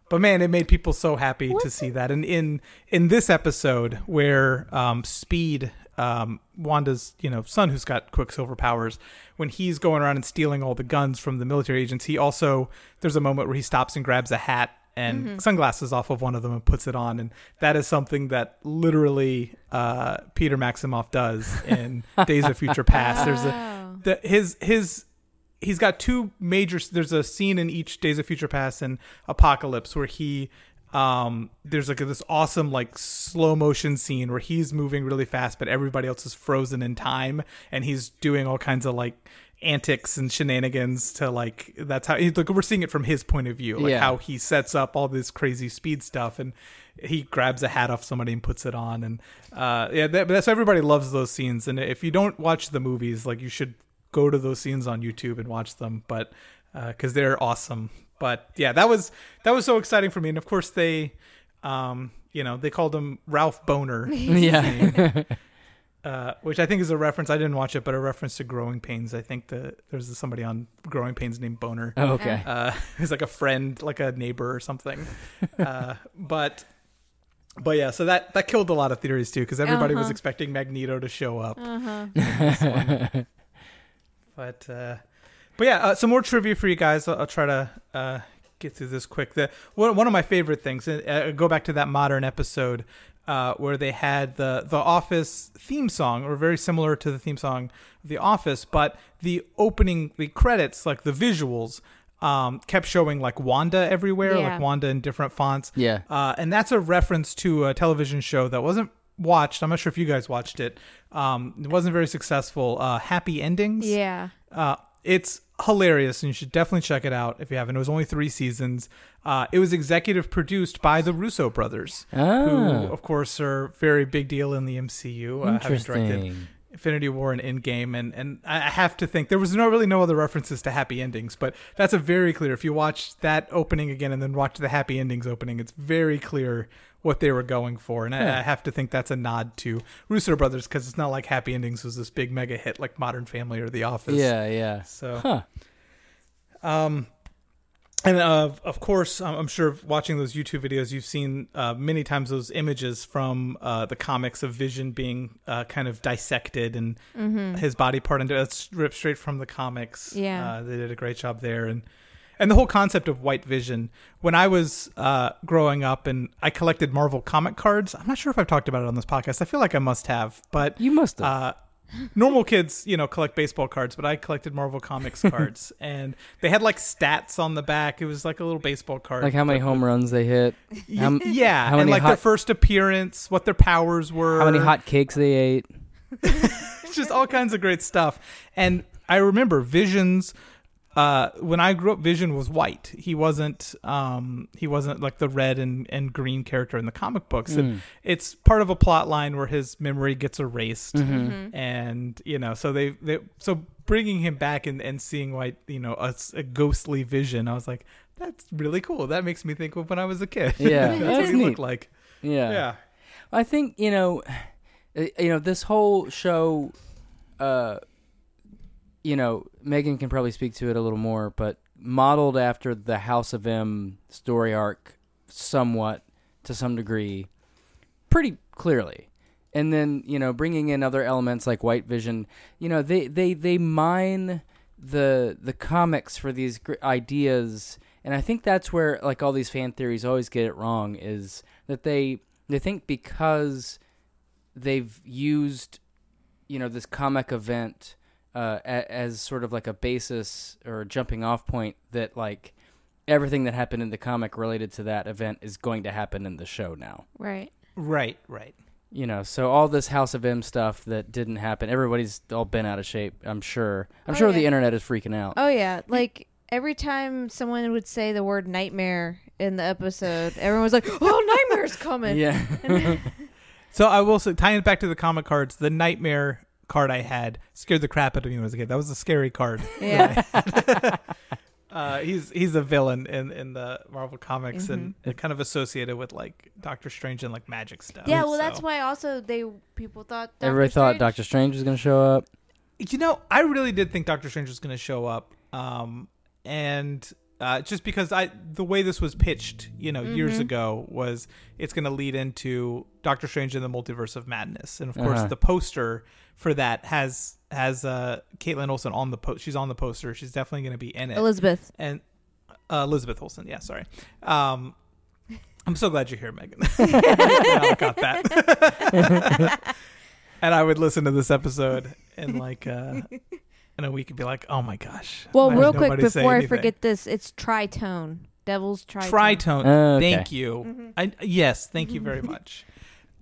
but man, it made people so happy to see that. And in in this episode where um, Speed, um, Wanda's you know son, who's got Quicksilver powers, when he's going around and stealing all the guns from the military agents, he also there's a moment where he stops and grabs a hat and sunglasses off of one of them and puts it on, and that is something that literally uh, Peter Maximoff does in Days of Future Past. There's a the his his he's got two major there's a scene in each days of future past and apocalypse where he um there's like this awesome like slow motion scene where he's moving really fast but everybody else is frozen in time and he's doing all kinds of like antics and shenanigans to like that's how like we're seeing it from his point of view like Yeah. how he sets up all this crazy speed stuff and he grabs a hat off somebody and puts it on and uh yeah that, that's everybody loves those scenes and if you don't watch the movies like you should go to those scenes on youtube and watch them but because they're awesome but yeah that was that was so exciting for me and of course they um you know they called him Ralph Bohner yeah. uh, which I think is a reference. I didn't watch it, but a reference to Growing Pains. I think the there's somebody on Growing Pains named Boner. oh, okay. Uh, he's like a friend, like a neighbor or something. uh, but but yeah, so that that killed a lot of theories too, because everybody was Uh-huh. expecting Magneto to show up. Uh-huh. But uh, but yeah, uh, some more trivia for you guys. I'll, I'll try to uh, get through this quick. The one one of my favorite things. Uh, go back to that modern episode uh, where they had the the Office theme song, or very similar to the theme song of The Office, but the opening, the credits, like the visuals. Um, kept showing like Wanda everywhere, Yeah. like Wanda in different fonts. Yeah. Uh, and that's a reference to a television show that wasn't watched. I'm not sure if you guys watched it. Um, it wasn't very successful. Uh, Happy Endings. Yeah. Uh, it's hilarious, and you should definitely check it out if you haven't. It was only three seasons. Uh, it was executive produced by the Russo brothers, who, Oh, of course, are very big deal in the MCU, uh, having directed. Infinity War and Endgame, and and I have to think there was no really no other references to happy endings, but that's a very clear. If you watch that opening again and then watch the happy endings opening, it's very clear what they were going for, and I, I have to think that's a nod to Russo brothers because it's not like Happy Endings was this big mega hit like Modern Family or The Office. Yeah, yeah. So, Huh. um, and uh, of course, I'm I'm sure watching those YouTube videos, you've seen uh, many times those images from uh, the comics of Vision being uh, kind of dissected and his body part into that's ripped straight from the comics. Yeah. uh, they did a great job there, and and the whole concept of White Vision. When I was uh, growing up and I collected Marvel comic cards, I'm not sure if I've talked about it on this podcast. I feel like I must have, but You must have. Normal kids, you know, collect baseball cards, but I collected Marvel Comics cards, and they had like stats on the back. It was like a little baseball card, like how many home runs they hit, how yeah, how and many like their first appearance, what their powers were, how many hot cakes they ate. just all kinds of great stuff. And I remember Visions. Uh, when I grew up, Vision was white. He wasn't. Um, he wasn't like the red and, and green character in the comic books. Hmm. And it's part of a plot line where his memory gets erased. Mm-hmm. and you know so they, they so bringing him back and, and seeing white you know a, a ghostly vision i was like that's really cool that makes me think of when i was a kid Yeah, that's that's what he neat. looked like Yeah. yeah I think you know, uh, you know, this whole show. Uh, you know, Megan can probably speak to it a little more, but modeled after the House of M story arc, somewhat to some degree, pretty clearly. And then you know, bringing in other elements like White Vision, you know, they they they mine the the comics for these ideas, and I think that's where like all these fan theories always get it wrong is that they they think because they've used you know this comic event uh, a- as sort of like a basis or a jumping off point that like everything that happened in the comic related to that event is going to happen in the show now. Right. Right, right. You know, so all this House of M stuff that didn't happen, everybody's all been out of shape. I'm sure. I'm Oh, sure the internet is freaking out. Oh yeah, like every time someone would say the word nightmare in the episode, everyone was like, "Oh, nightmare's coming." yeah. So I will say, tying it back to the comic cards, the nightmare card I had scared the crap out of me when I was a kid. That was a scary card. Yeah. Uh, he's he's a villain in, in the Marvel comics Mm-hmm. and, and kind of associated with like Doctor Strange and like magic stuff. Yeah, well, that's why also they people thought Doctor Everybody thought Strange- Doctor Strange was going to show up. You know, I really did think Doctor Strange was going to show up, um, and uh, just because I the way this was pitched, you know, years Mhm. ago was it's going to lead into Doctor Strange and the Multiverse of Madness, and of course Uh-huh. the poster for that has has uh, Caitlin Olsen on the post. She's on the poster. She's definitely going to be in it, Elizabeth. and uh, Elizabeth Olsen. Yeah, sorry. Um, I'm so glad you're here, Megan. I got that. and I would listen to this episode and like uh, in a week and be like, "Oh my gosh!" Well, real quick before I forget this, it's tritone. Devil's tritone. Tritone. Oh, okay. Thank you. Mhm. I yes, thank you very much.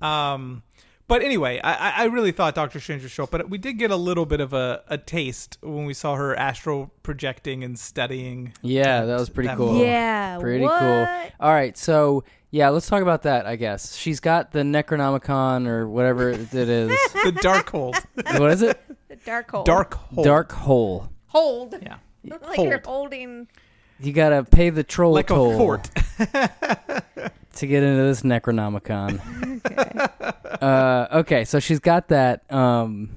Um, but anyway, I, I- I really thought Doctor Strange would show up, but we did get a little bit of a, a taste when we saw her astral projecting and studying. Yeah, that was pretty That cool. Yeah. Pretty what? cool. All right, so yeah, let's talk about that. I guess she's got the Necronomicon or whatever it is. The dark hold. what is it? The dark hole. Dark hold. Dark hole. hold. Yeah. like Hold. you're holding. You gotta pay the troll Like a toll fort. to get into this Necronomicon. Okay. Uh, okay, so she's got that. Um,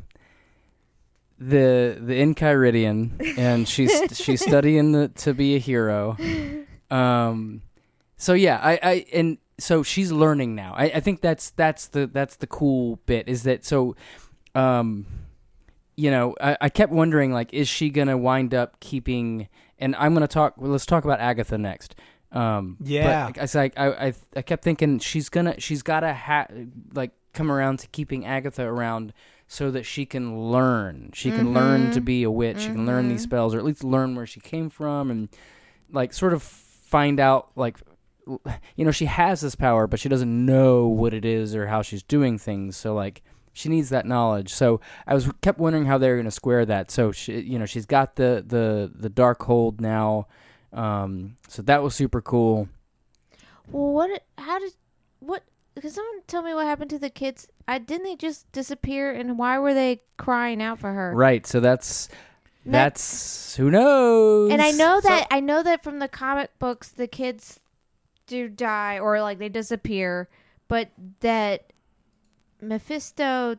the the Enchiridion, and she's she's studying the, to be a hero. Um, so yeah, I, I and so she's learning now. I, I think that's that's the that's the cool bit is that so, um, you know, I, I kept wondering like, is she gonna wind up keeping? And I'm gonna talk. Well, let's talk about Agatha next. Um, Yeah. but I, like, I, I I kept thinking she's gonna she's gotta ha- like come around to keeping Agatha around so that she can learn. She can learn to be a witch. She can learn these Mhm. spells, or at least learn where she came from, and like sort of find out like you know she has this power, but she doesn't know what it is or how she's doing things. So like she needs that knowledge. So I was kept wondering how they're going to square that. So she, you know, she's got the the the dark hold now. Um, so that was super cool. well, what? How did? What? Can someone tell me what happened to the kids? I didn't they just disappear, and why were they crying out for her? Right. So that's that's who knows. And I know So- that I know that from the comic books, the kids do die or like they disappear, but that Mephisto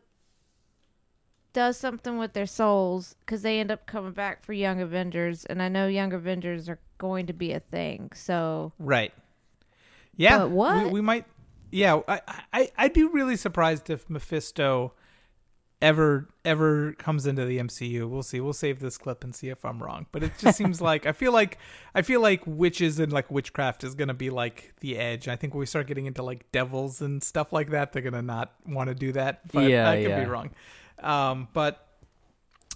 does something with their souls because they end up coming back for Young Avengers, and I know Young Avengers are going to be a thing. So Right. Yeah. But what? We, we might. Yeah. I, I I'd be really surprised if Mephisto ever ever comes into the MCU. We'll see. We'll save this clip and see if I'm wrong. But it just seems like I feel like I feel like witches and like witchcraft is gonna be like the edge. I think when we start getting into like devils and stuff like that, they're gonna not want to do that. But Yeah, I could yeah. be wrong. Um, but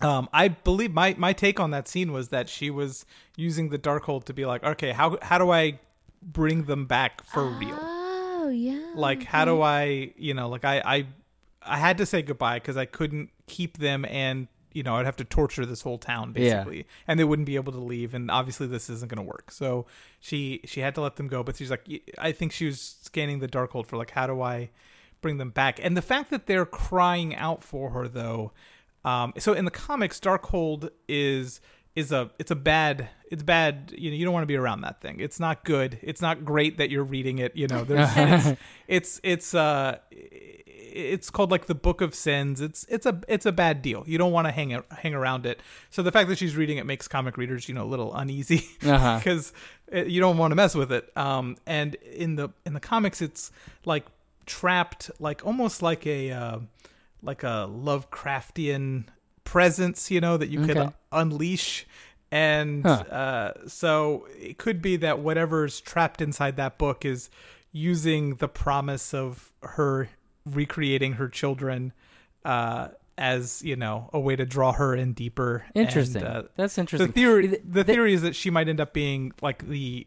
um, I believe my my take on that scene was that she was using the Darkhold to be like, okay, how how do I bring them back for real? Oh yeah. Like, how do I, you know, like I I I had to say goodbye because I couldn't keep them, and you know, I'd have to torture this whole town Yeah. basically, and they wouldn't be able to leave, and obviously this isn't going to work. So she she had to let them go, but she's like, I think she was scanning the Darkhold for like, how do I bring them back? And the fact that they're crying out for her though. Um, so in the comics, Darkhold is is a it's a bad it's bad you know you don't want to be around that thing. It's not good. It's not great that you're reading it you know. There's it's, it's it's uh it's called like the book of sins. It's it's a it's a bad deal. You don't want to hang hang around it. So the fact that she's reading it makes comic readers you know a little uneasy Uh-huh. because you don't want to mess with it. Um and in the in the comics it's like trapped like almost like a uh, like a lovecraftian presence you know that you could Okay. unleash and Huh. uh, so it could be that whatever's trapped inside that book is using the promise of her recreating her children uh, as you know a way to draw her in deeper and, Interesting. uh, That's the interesting. theory Th- the theory is that she might end up being like the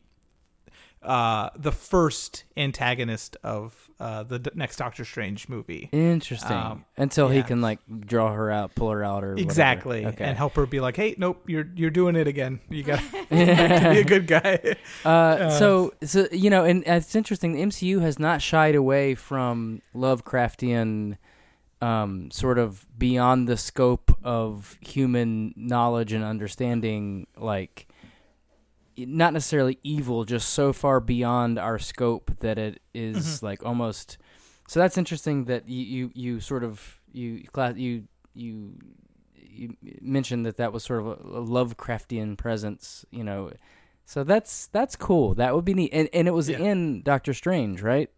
uh the first antagonist of uh the d- next Doctor Strange movie. Interesting. Um, Until he can like draw her out, pull her out, or. Exactly. Okay. And help her be like, "Hey, nope, you're you're doing it again. You got to be a good guy." Uh, so, so you know, and it's interesting. The MCU has not shied away from Lovecraftian, um, sort of beyond the scope of human knowledge and understanding, like not necessarily evil, just so far beyond our scope that it is, Mhm. like almost. So that's interesting that you you, you sort of you class you you. You mentioned that that was sort of a, a Lovecraftian presence, you know, so that's that's cool. That would be neat. And and it was Yeah. in Doctor Strange, right?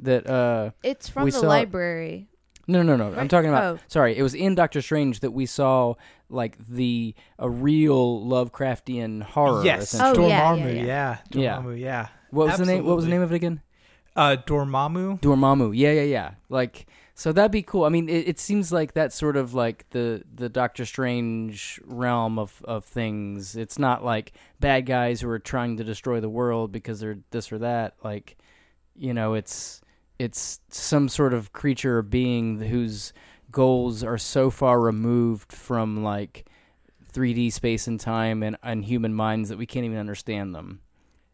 That uh It's from the saw- library. No no no. I'm talking about Oh. sorry, it was in Doctor Strange that we saw like the a real Lovecraftian horror. yes, essentially. Oh, yeah, Dormammu. yeah, Yeah, Yeah. Dormammu. Yeah. What was the name what was the name of it again? Uh, Dormammu. Dormammu. Yeah, yeah, yeah. Like so that'd be cool. I mean, it, it seems like that's sort of like the the Doctor Strange realm of of things. It's not like bad guys who are trying to destroy the world because they're this or that. Like, you know, it's it's some sort of creature or being whose goals are so far removed from like 3D space and time and, and human minds that we can't even understand them.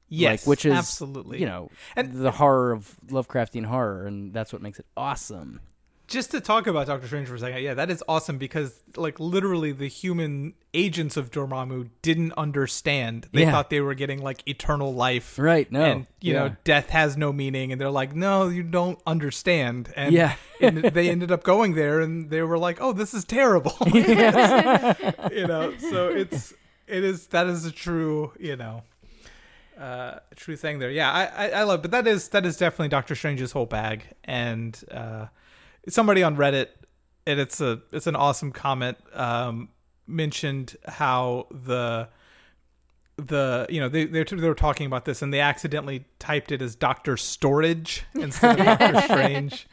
Yes, like, which is absolutely. you know And- the horror of Lovecraftian horror, and that's what makes it awesome. Just to talk about Doctor Strange for a second, yeah, that is awesome because like literally the human agents of Dormammu didn't understand. They Yeah. thought they were getting like eternal life. Right? No, And you yeah. know, death has no meaning, and they're like, "No, you don't understand." And Yeah. and they ended up going there, and they were like, "Oh, this is terrible." you know, so it's it is that is a true you know uh true thing there. Yeah, I I, I love, but that is that is definitely Doctor Strange's whole bag, and uh somebody on Reddit, and it's a it's an awesome comment. Um, mentioned how the the you know they they they were talking about this and they accidentally typed it as Doctor Storage instead of Doctor Strange,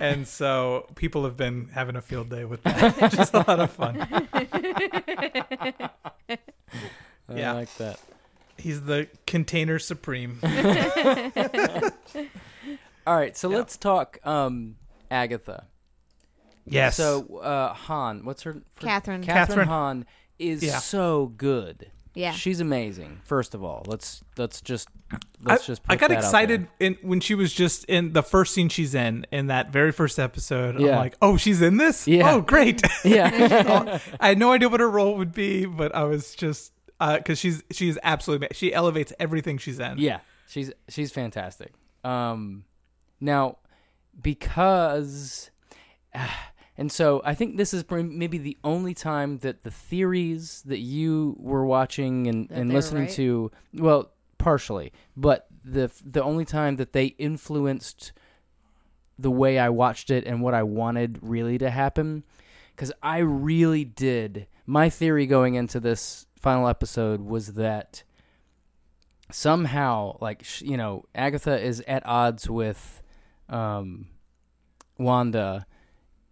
and so people have been having a field day with that, Just a lot of fun. Yeah. I like that. He's the container supreme. All right, so Yeah. let's talk um, Agatha. Yes. So uh, Hahn, what's her? for- Kathryn. Kathryn Kathryn. Hahn is Yeah. so good. Yeah. She's amazing. First of all, let's let's just let's I, just. I put got that out excited there. in when she was just in the first scene she's in in that very first episode. Yeah. I'm like, oh, she's in this. Yeah. Oh, great. Yeah. I had no idea what her role would be, but I was just because she's she's absolutely she elevates everything she's in. Yeah, she's she's fantastic. Um, now because, and so I think this is maybe the only time that the theories that you were watching and, That and listening right? to, well, partially, but the the only time that they influenced the way I watched it and what I wanted really to happen, because I really did. My theory going into this final episode was that somehow like you know agatha is at odds with um wanda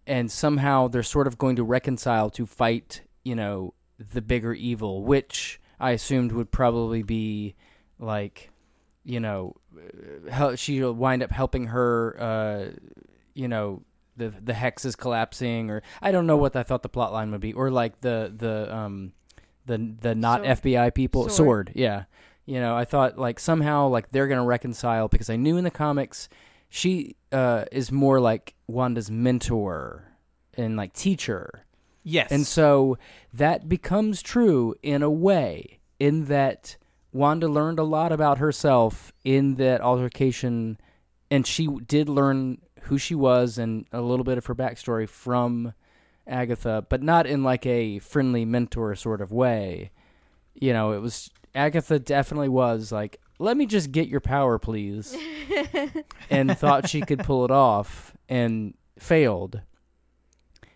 and somehow they're sort of going to reconcile to fight you know the bigger evil which i assumed would probably be like you know uh, hel- she'll wind up helping her uh you know the the hex is collapsing or i don't know what i thought the plot line would be or like the the um the the not Sword. fbi people Sword. sword yeah you know, I thought like somehow like they're gonna reconcile because I knew in the comics she uh, is more like Wanda's mentor and like teacher. Yes. And so that becomes true in a way, in that Wanda learned a lot about herself in that altercation, and she did learn who she was and a little bit of her backstory from Agatha, but not in like a friendly mentor sort of way. You know, it was Agatha definitely was like, let me just get your power, please, and thought she could pull it off and failed.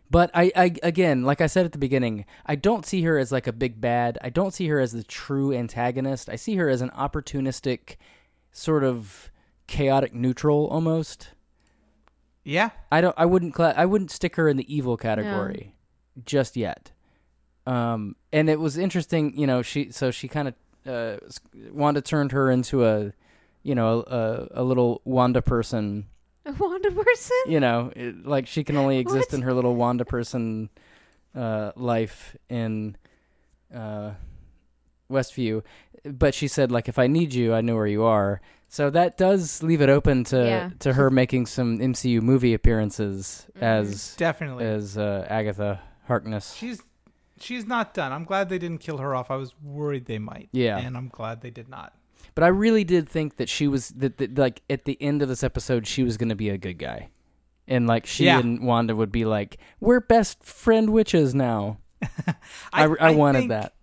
But I, I, again, like I said at the beginning, I don't see her as like a big bad. I don't see her as the true antagonist. I see her as an opportunistic, sort of chaotic neutral almost. yeah. I don't. I wouldn't. Cla- I wouldn't stick her in the evil category just yet. Um, and it was interesting, you know. She so she kind of uh, Wanda turned her into a, you know, a, a little Wanda person. A Wanda person? You know, it, like she can only exist What? in her little Wanda person uh, life in uh, Westview. But she said, like, if I need you, I know where you are. So that does leave it open to Yeah. to her making some MCU movie appearances Mhm. as Definitely. as uh, Agatha Harkness. She's she's not done. I'm glad they didn't kill her off. I was worried they might. Yeah. And I'm glad they did not. But I really did think that she was that, that like at the end of this episode she was going to be a good guy. And like she Yeah. and Wanda would be like, "We're best friend witches now." I, I, wanted think- that.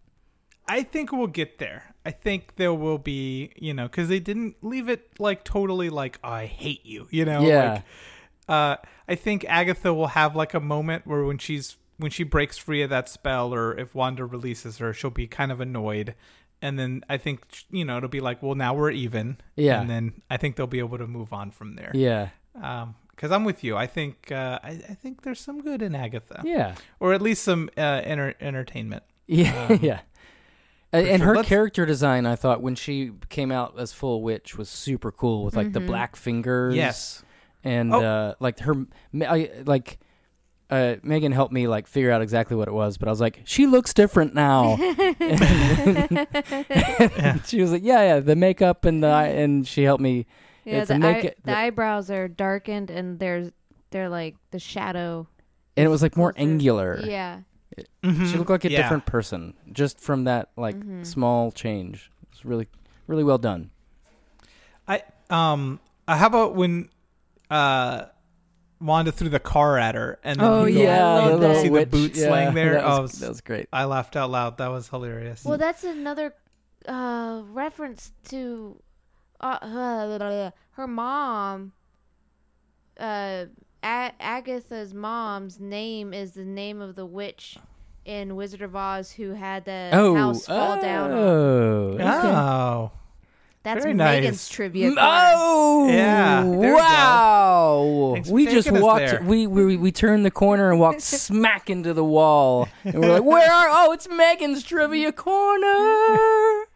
I think we'll get there. I think there will be, you know, because they didn't leave it like totally like I hate you, you know. Yeah. Like, uh, I think Agatha will have like a moment where when she's when she breaks free of that spell, or if Wanda releases her, she'll be kind of annoyed, and then I think you know it'll be like, well, now we're even. Yeah. And then I think they'll be able to move on from there. Yeah. Um, because I'm with you. I think uh, I, I think there's some good in Agatha, Yeah. or at least some uh, enter- entertainment. Yeah, Um, yeah. And, for and sure. her Let's- character design, I thought, when she came out as full witch, was super cool with like the Mhm. black fingers. Yes. and Oh. uh, like her, I, like uh, Megan helped me like figure out exactly what it was, but I was like, she looks different now. And she was like, yeah, yeah, the makeup and the eye, and she helped me. Yeah, It's the, a eye- the the- eyebrows are darkened and there's they're like the shadow. And it was like more closer. angular. Yeah. She looked like a Mm-hmm. Yeah. different person just from that like Mhm. small change. It's really, really well done. I um, uh, how about when uh, Wanda threw the car at her and then Oh, you go- yeah, I you love go that. see the witch- boots yeah, laying there. That oh, was, that was great. I laughed out loud. That was hilarious. Well, that's another uh, reference to uh, her mom. Uh, A- Agatha's mom's name is the name of the witch in Wizard of Oz who had the Oh, house fall down. on. oh, okay. oh, That's very Megan's nice. trivia. corner. Oh, Yeah, there wow! Thanks We just walked. We, we we turned the corner and walked smack into the wall, and we're like, "Where are? Oh, it's Megan's trivia corner."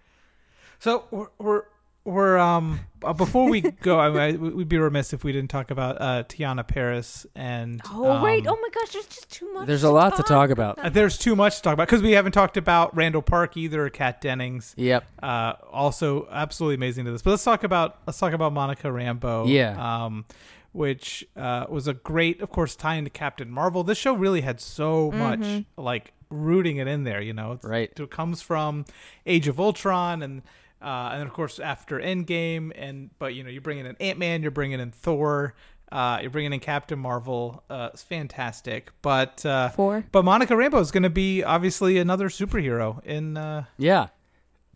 so we're we're, we're um before we go, I, I, we'd be remiss if we didn't talk about uh, Teyonah Parris and. Oh right! um, Oh my gosh! There's just too much. There's a lot to talk about. uh, There's too much to talk about because we haven't talked about Randall Park either, or Kat Dennings. Yep. uh, also absolutely amazing to this. But let's talk about let's talk about Monica Rambeau. Yeah. Um, which uh, was a great, of course, tie into Captain Marvel. This show really had so much like rooting it in there. You know, It's- Right. It comes from Age of Ultron and. Uh, and then of course after Endgame, and but you know you're bringing in Ant Man, you're bringing in Thor, uh, you're bringing in Captain Marvel. Uh, it's fantastic, but uh, Four. but Monica Rambeau is going to be obviously another superhero in uh, Yeah.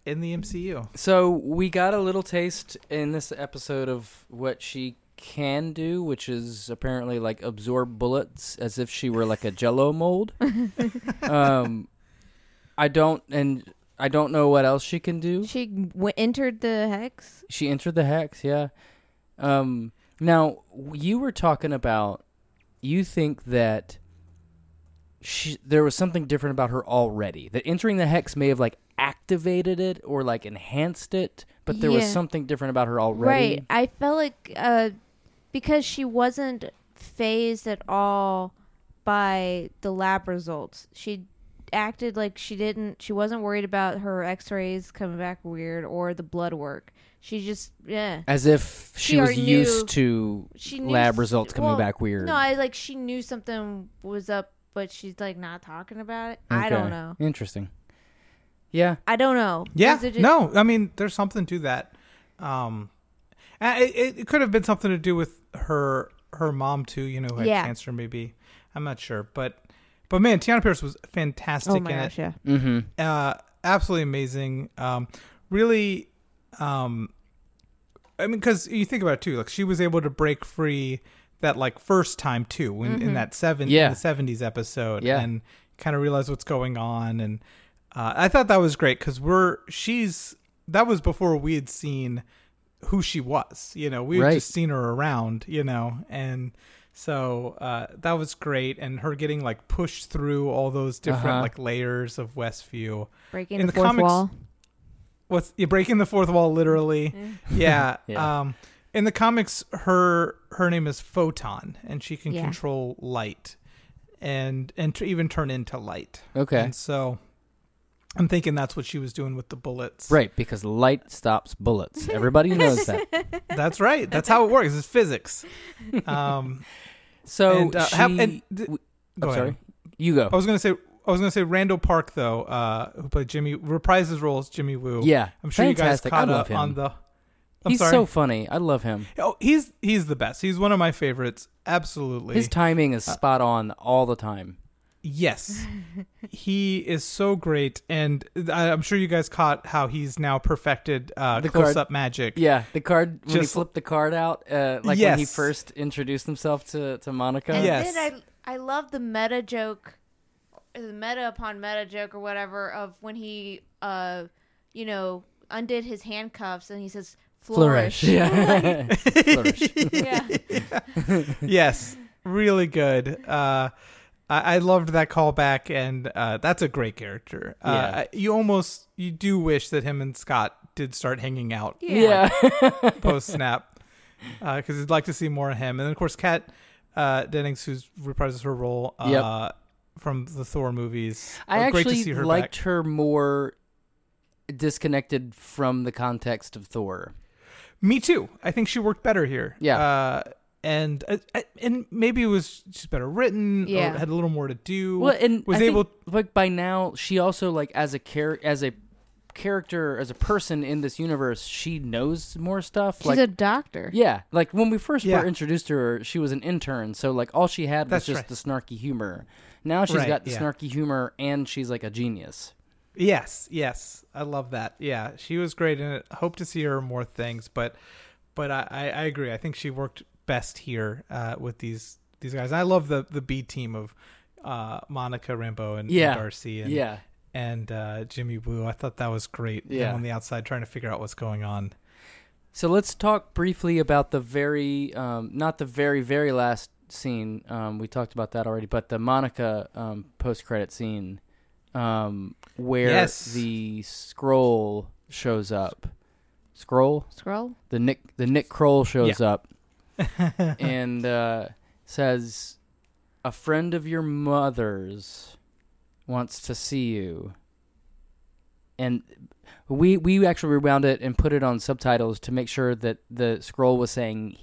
in the MCU. So we got a little taste in this episode of what she can do, which is apparently like absorb bullets as if she were like a Jello mold. um, I don't, and I don't know what else she can do. She w- entered the hex. She entered the hex, yeah. Um, now you were talking about you think that she there was something different about her already. That entering the hex may have like activated it or like enhanced it, but there was something different about her already. Right. I felt like uh, because she wasn't phased at all by the lab results. She acted like she didn't. She wasn't worried about her X-rays coming back weird or the blood work. She just yeah. As if she, She was already used to She knew lab results coming well, back weird. No, I like she knew something was up but she's like not talking about it. I don't know. Interesting. Yeah. I don't know. Yeah, just- no, I mean, there's something to that. Um, it, it, it could have been something to do with her her mom too. You know, who had Yeah. cancer. Maybe I'm not sure, but but man, Teyonah Pierce was fantastic Oh my in gosh, it. yeah. Mm-hmm. Uh, absolutely amazing. Um, really, um, I mean, because you think about it too, like she was able to break free that like first time too in, in Mhm. that seven Yeah. in the seventies episode, Yeah. and kind of realize what's going on. And uh, I thought that was great because we're she's that was before we had seen who she was. You know, we had Right. just seen her around. You know, and. So uh, that was great, and her getting like pushed through all those different Uh-huh. like layers of Westview. Breaking In the, the fourth comics- wall. What's you breaking the fourth wall literally? yeah. Yeah. Um, in the comics, her her name is Photon, and she can Yeah. control light, and and to even turn into light. Okay. And so, I'm thinking that's what she was doing with the bullets. Right, because light stops bullets. Everybody knows that. That's right. That's how it works. It's physics. Um, So And, uh, she, how- and th- w- go I'm ahead. sorry. You go. I was gonna say. I was gonna say Randall Park though, uh, who played Jimmy, reprised his role as Jimmy Woo. yeah, I'm sure fantastic. you guys caught I love up him. on the. I'm He's sorry. so funny. I love him. Oh, he's he's the best. He's one of my favorites. Absolutely. His timing is Uh, spot on all the time. Yes, he is so great, and I- I'm sure you guys caught how he's now perfected uh, The card- close-up magic. Yeah, the card when he flipped the card out, uh, like when he first introduced himself to to Monica. And Yes. then I I love the meta joke, the meta upon meta joke or whatever of when he uh you know undid his handcuffs and he says flourish. Yeah. Flourish. yeah. yes, really good. Uh, I, I loved that callback, and uh, that's a great character. Uh, Yeah. You almost you do wish that him and Scott did start hanging out Yeah. post snap because I'd like to see more of him. And then of course, Kat uh, Dennings, who's reprises her role uh, Yep. from the Thor movies. I Uh, great to actually see her liked back. her more disconnected from the context of Thor. Me too. I think she worked better here. Yeah. Uh, and uh, and maybe it was just better written. Yeah. Or had a little more to do. Well, and was I think, able- like by now she also like as a char- as a character as a person in this universe she knows more stuff She's like a doctor. yeah like when we first Yeah. were introduced to her she was an intern so like all she had was That's just right. the snarky humor now she's Right, got the yeah. snarky humor and she's like a genius Yes, yes, I love that. Yeah, she was great and it. Hope to see her more things, but but I, I, I agree. I think she worked best here uh, with these these guys. I love the the B team of uh, Monica Rambeau and, and Darcy and yeah and uh, Jimmy Woo. I thought that was great. Yeah. on the outside trying to figure out what's going on. So let's talk briefly about the very, um, not the very, very last scene. Um, we talked about that already, but the Monica um, post-credit scene um, where Yes. the Skrull shows up. Skrull, Skrull. the Nick, the Nick Kroll shows up, and uh, says, "A friend of your mother's wants to see you." And we we actually rewound it and put it on subtitles to make sure that the Skrull was saying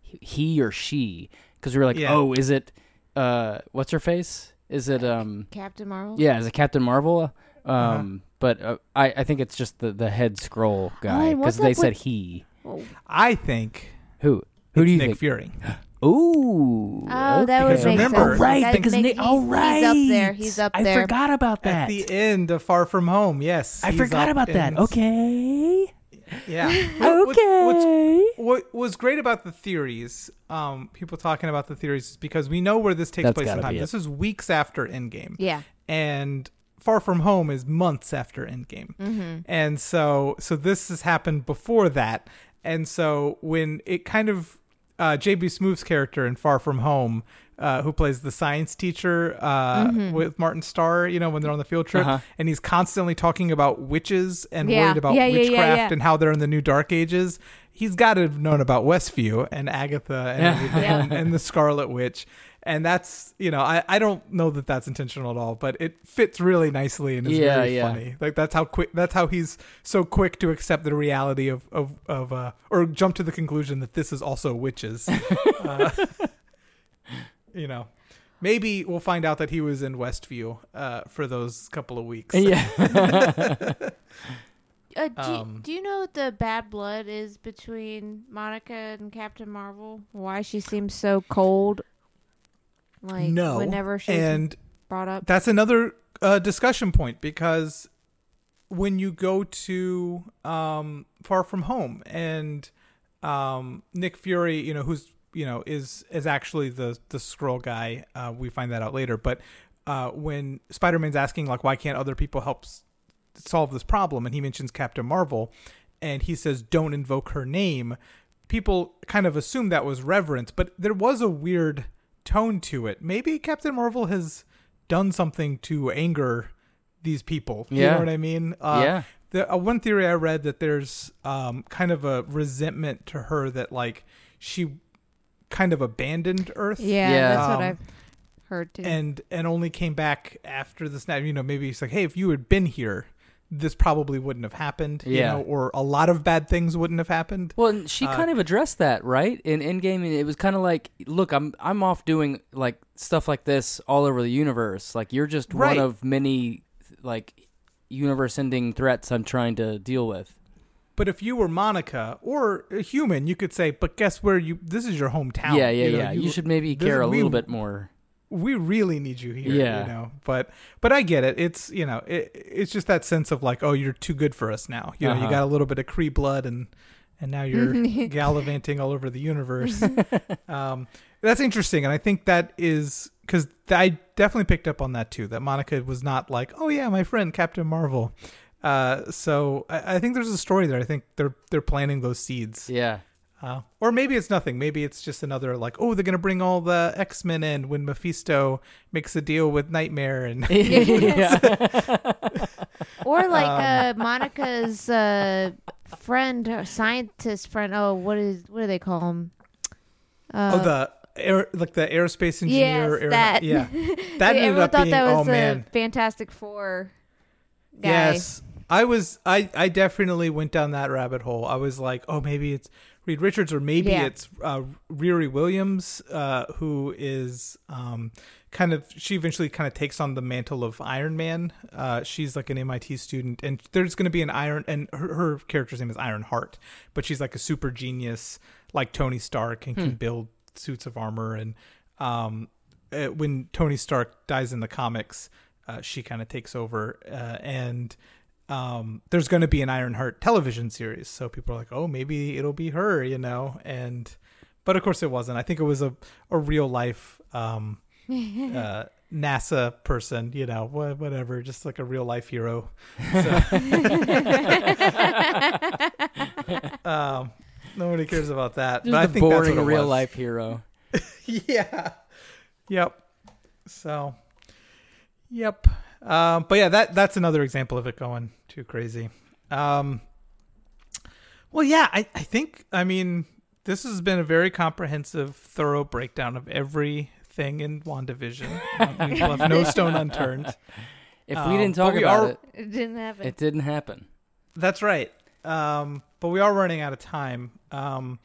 he, he or she because we were like, Yeah. "Oh, is it uh what's her face? Is it um Captain Marvel. yeah, is it Captain Marvel?" Um Uh-huh. but uh, I I think it's just the the head Skrull guy and what's because they up said with- he. Oh, I think Who? Who it's do you Nick think? Fury. Ooh. Oh, that would Because make remember- sense. Oh, right, That because make- Nick. he's- oh, right. He's up there. He's up there. I there. forgot about that. At that. the end of Far From Home, yes. I he's forgot up about that. in- Okay. Yeah. What- what's- what's Okay. what was great about the theories, um, people talking about the theories, is because we know where this takes That's place in gotta time. be it. This is weeks after Endgame, Yeah. and Far From Home is months after Endgame, Mm-hmm. and so so this has happened before that, and so when it kind of uh, JB Smoove's character in Far From Home. Uh, who plays the science teacher uh, Mhm. with Martin Starr? You know when they're on the field trip, Uh-huh. and he's constantly talking about witches and Yeah. worried about Yeah, yeah, yeah, witchcraft yeah. and how they're in the new Dark Ages. He's got to have known about Westview and Agatha and, Yeah. and, and the Scarlet Witch. And that's you know I, I don't know that that's intentional at all, but it fits really nicely and is Yeah, very yeah. funny. Like that's how quick that's how he's so quick to accept the reality of of of uh, or jump to the conclusion that this is also witches. uh, you know, maybe we'll find out that he was in Westview uh, for those couple of weeks. yeah. Uh, do, Um, do you know what the bad blood is between Monica and Captain Marvel? Why she seems so cold? Like no, whenever she's and brought up. that's another uh, discussion point because when you go to um, Far From Home and um, Nick Fury, you know, who's you know is is actually the the Skrull guy. Uh, we find that out later, but uh, when Spider Man's asking like, why can't other people help s- solve this problem, and he mentions Captain Marvel, and he says, don't invoke her name. People kind of assume that was reverence, but there was a weird tone to it. Maybe Captain Marvel has done something to anger these people. You Yeah. know what I mean? Uh, yeah. the uh, one theory I read that there's um kind of a resentment to her that like she kind of abandoned Earth yeah, Yeah. that's what Um, I've heard too. and and only came back after the snap. You know, maybe it's like, hey, if you had been here, this probably wouldn't have happened. You Yeah. know, or a lot of bad things wouldn't have happened. Well, and she Uh, kind of addressed that, right? In Endgame, it was kind of like, look, I'm I'm off doing like stuff like this all over the universe. Like you're just Right. one of many like universe-ending threats I'm trying to deal with. But if you were Monica or a human, you could say, "But guess where you? This is your hometown. yeah, yeah, You know, yeah. You, should maybe care a we- little bit more. We really need you here Yeah. you know? But but i get it. It's you know it, it's just that sense of like oh you're too good for us now. You know you Uh-huh. got a little bit of Kree blood and and now you're gallivanting all over the universe. Um that's interesting and i think that is because i definitely picked up on that too that monica was not like oh yeah my friend captain marvel. Uh so i, I think there's a story there. I think they're they're planting those seeds. Yeah. Uh, or maybe it's nothing. Maybe it's just another like, oh, they're gonna bring all the X Men in when Mephisto makes a deal with Nightmare, and or like um, uh, Monica's uh, friend, or scientist friend. Oh, what is what do they call him? Uh, oh, the air like the aerospace engineer. yes, aer- that. yeah, that ended Everyone up thought being that was oh a man, Fantastic Four guy. yes. I was I I definitely went down that rabbit hole. I was like, oh, maybe it's Reed Richards, or maybe Yeah. it's uh, Riri Williams, uh, who is um, kind of she eventually kind of takes on the mantle of Iron Man. Uh, she's like an MIT student, and there's going to be an Iron, and her, her character's name is Iron Heart, but she's like a super genius, like Tony Stark, and can Hmm. build suits of armor. And um, uh, when Tony Stark dies in the comics, uh, she kind of takes over, uh, and um, there's going to be an Ironheart television series. So people are like, oh, maybe it'll be her, you know? And, but of course it wasn't. I think it was a, a real life, um, uh, NASA person, you know, wha- whatever, just like a real life hero. So, um, nobody cares about that. Just but I a think boring what it real was. life hero. yeah. Yep. So, yep. Um, but yeah, that that's another example of it going too crazy. Um, well, yeah, I, I think I mean this has been a very comprehensive, thorough breakdown of everything in Wandavision. Um, we left no stone unturned. If Um, we didn't but talk we about are- it, It didn't happen. it didn't happen. That's right. Um, but we are running out of time. Um,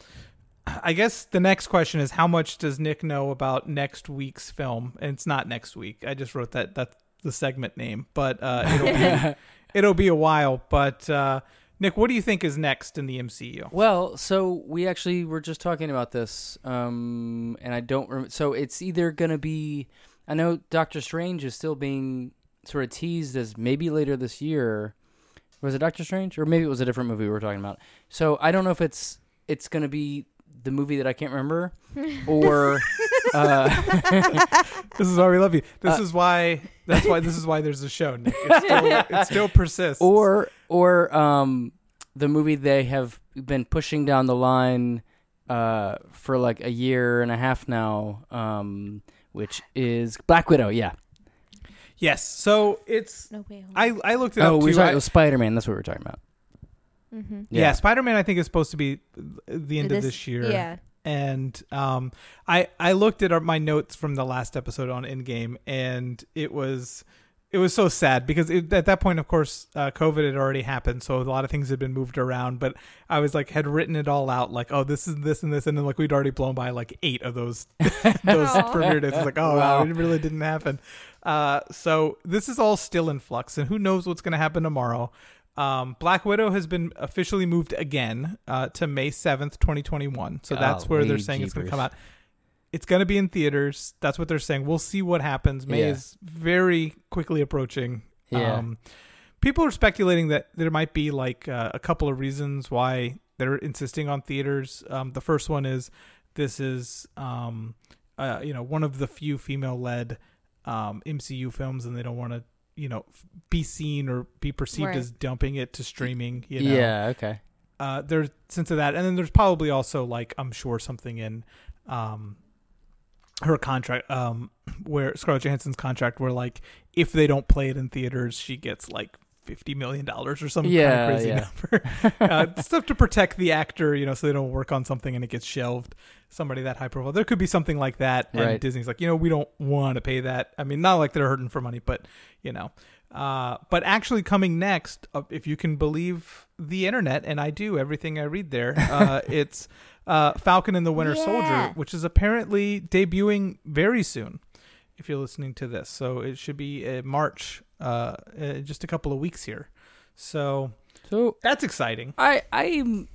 I guess the next question is how much does Nick know about next week's film? And it's not next week. I just wrote that that's the segment name, but uh, it'll be it'll be a while. But uh, Nick, what do you think is next in the MCU? Well, so we actually were just talking about this, um, and I don't. Rem- so it's either gonna be. I know Doctor Strange is still being sort of teased as maybe later this year. Was it Doctor Strange, or maybe it was a different movie we were talking about? So I don't know if it's it's gonna be the movie that I can't remember, or uh, This is why we love you. This Uh, is why. That's why. This is why there's a show. Nick. It still, it still persists. or or um, the movie they have been pushing down the line uh, for like a year and a half now, um, which is Black Widow. Yeah. yes. So it's. no way home. I I looked it Oh, up we too. were I- talking Spider Man. That's what we were talking about. Mm-hmm. yeah, Spider-Man. I think is supposed to be the end of this year. Yeah. and um, I I looked at our, my notes from the last episode on Endgame, and it was it was so sad because it, at that point, of course, uh, COVID had already happened, so a lot of things had been moved around. But I was like, had written it all out, like, oh, this is this and this, and then like we'd already blown by like eight of those those Aw. premiere days. It's like, oh Wow. wow, it really didn't happen. Uh, so this is all still in flux, and who knows what's going to happen tomorrow. Um, Black Widow has been officially moved again uh, to May seventh, twenty twenty one. So that's where they're saying it's going to come out. It's going to be in theaters. That's what they're saying. We'll see what happens. May Yeah. is very quickly approaching. Yeah. Um, people are speculating that there might be like uh, a couple of reasons why they're insisting on theaters. Um, the first one is this is um, uh, you know one of the few female-led um, MCU films, and they don't want to you know be seen or be perceived Right. as dumping it to streaming. You know? Yeah. Okay. uh, there's sense of that, and then there's probably also like I'm sure something in um, her contract, um, where Scarlett Johansson's contract, where like if they don't play it in theaters, she gets like fifty million dollars or some Yeah, kind of crazy yeah. number. uh, stuff to protect the actor, you know, so they don't work on something and it gets shelved. Somebody that high profile, there could be something like that, and Right. Disney's like, you know, we don't want to pay that. I mean, not like they're hurting for money, but you know. Uh, but actually, coming next, uh, if you can believe the internet, and I do everything I read there, uh, it's uh, Falcon and the Winter Yeah. Soldier, which is apparently debuting very soon. If you're listening to this, so it should be uh, March, uh, uh, just a couple of weeks here. So So that's exciting. I I'm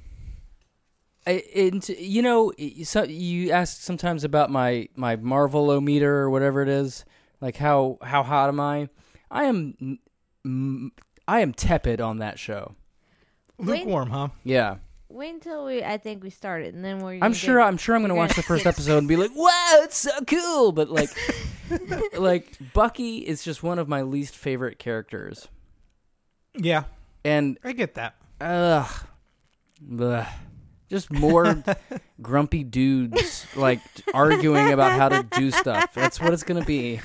I and you know so you ask sometimes about my my Marvel meter or whatever it is like how how hot am I? I am I am tepid on that show. Lukewarm, huh? Yeah. Wait until we. I think we started, and then we're. I'm sure get- I'm sure I'm going to watch the first episode and be like, "Wow, it's so cool." But like like Bucky is just one of my least favorite characters. Yeah, And I get that. Ugh. Ugh. Just more grumpy dudes like arguing about how to do stuff. That's what it's gonna be.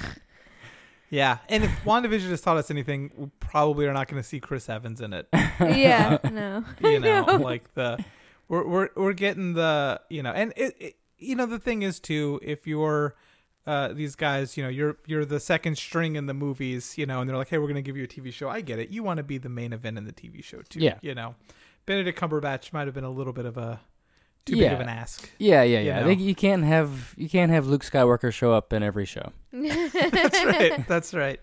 Yeah, and if WandaVision has taught us anything, we probably are not going to see Chris Evans in it. yeah. No. You know, like the we're we're we're getting the you know, and it, it you know the thing is too if you're uh these guys you know you're you're the second string in the movies you know and they're like hey we're going to give you a TV show I get it you want to be the main event in the TV show too Yeah. you know Benedict Cumberbatch might have been a little bit of a too big of Yeah. an ask Yeah, yeah, yeah. I know. you can't have you can't have Luke Skywalker show up in every show. that's right. That's right.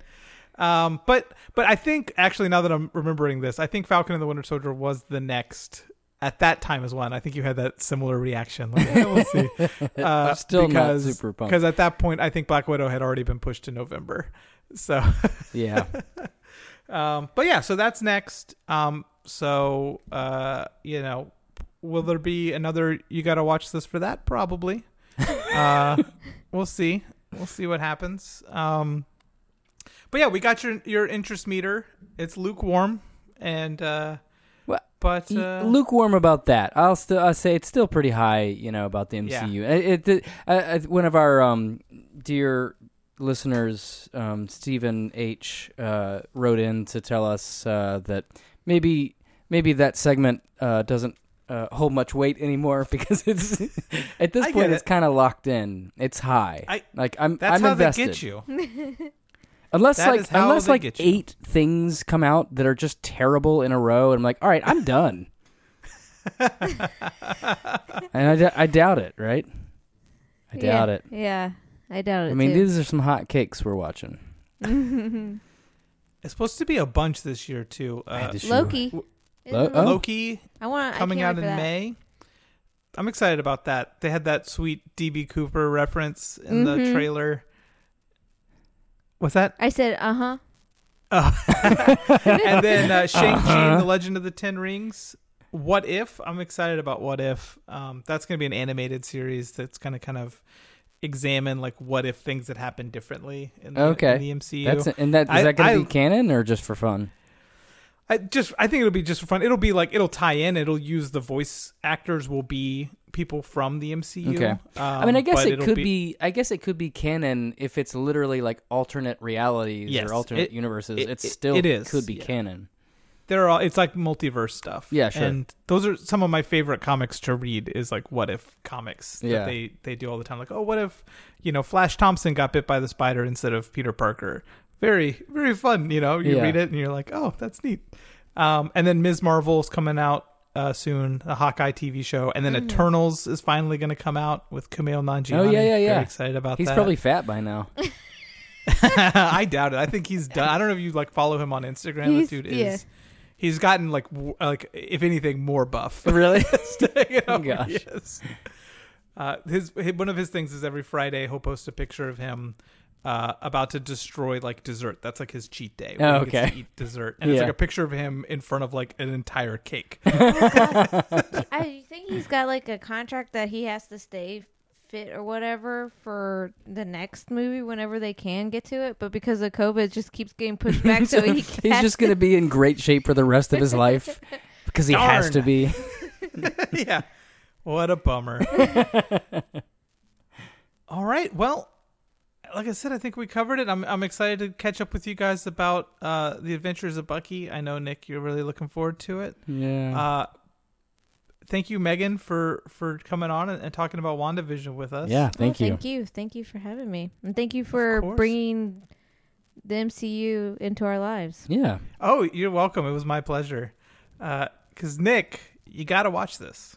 Um, but but I think actually now that I'm remembering this, I think Falcon and the Winter Soldier was the next at that time as well. And I think you had that similar reaction. Like, yeah, we'll see. Uh, I'm still because, not super pumped. because at that point I think Black Widow had already been pushed to November. So, Yeah. um, but yeah, so that's next. Um, so uh, you know, will there be another? You got to watch this for that, probably. uh, we'll see. We'll see what happens. Um, but yeah, we got your your interest meter. It's lukewarm, and uh, Well, but uh, lukewarm about that. I'll still I'll say it's still pretty high, you know, about the Yeah. MCU. It, it, uh, uh, one of our um, dear listeners, um, Stephen H, uh, wrote in to tell us uh, that maybe maybe that segment uh, doesn't uh, hold much weight anymore because it's at this I get point it's it. kind of locked in. It's high. I- like I'm that's I'm how invested. they get you. Unless That like unless like eight things come out that are just terrible in a row, and I'm like, all right, I'm done. and I, d- I doubt it, right? I doubt yeah, it. Yeah. I doubt it. I mean, too. these are some hot cakes we're watching. It's supposed to be a bunch this year too. Uh, this show- Loki. Lo- oh. Loki- Loki I want coming I out in that. May. I'm excited about that. They had that sweet DB Cooper reference in the Mhm. trailer. What's that? I said, uh huh. Oh. and then uh, Shang-Chi Uh-huh. and the Legend of the Ten Rings. What if? I'm excited about What If. Um, that's going to be an animated series that's going to kind of examine like what if things that happen differently in the, Okay. in the MCU. That's and that is I- that going to be canon or just for fun? I just I think it'll be just for fun. It'll be like it'll tie in. It'll use the voice actors will be people from the MCU. Okay. Um, I mean, I guess it could be, I guess it could be canon if it's literally like alternate realities Yes, or alternate it- universes. it- it's it- still it is, could be yeah. canon. They're all it's like multiverse stuff. Yeah, sure. And those are some of my favorite comics to read. Is like what if comics that Yeah. they they do all the time. Like oh, what if you know Flash Thompson got bit by the spider instead of Peter Parker. Very very fun. You know, you Yeah. read it and you're like, oh, that's neat. Um, and then Ms. Marvel's coming out uh, soon, the Hawkeye TV show, and then Eternals is finally going to come out with Kumail Nanjiani. Oh, yeah, yeah, yeah. Very excited about He's that. probably fat by now. I doubt it. I think he's done. I don't know if you like follow him on Instagram. He's- this dude is. yeah. He's gotten like w- like if anything more buff. really? you know, Gosh. Yes. Uh, his, his one of his things is every Friday he'll post a picture of him uh, about to destroy like dessert. That's like his cheat day. where Oh, he gets to okay. eat dessert, and it's like a picture of him in front of like an entire cake. I think he's got like a contract that he has to stay fit or whatever for the next movie whenever they can get to it. But because of COVID, it just keeps getting pushed back. so he he's just going to be in great shape for the rest of his life because he has to be. yeah. What a bummer. All right. Well, like I said, I think we covered it. I'm I'm excited to catch up with you guys about uh, the Adventures of Bucky. I know Nick, you're really looking forward to it. Yeah. Uh, thank you, Meagan, for for coming on and, and talking about WandaVision with us. yeah. Well, Thank you. Thank you. Thank you for having me. And thank you for bringing the MCU into our lives. Yeah. Oh, you're welcome. It was my pleasure. Because Nick, you got to watch this.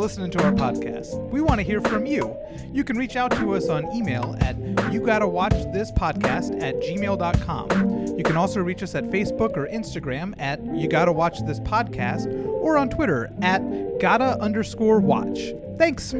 Listening to our podcast. We want to hear from you. You can reach out to us on email at you gotta watch this podcast at gmail.com. You can also reach us at Facebook or Instagram at you gotta watch this podcast or on Twitter at gotta underscore watch. Thanks.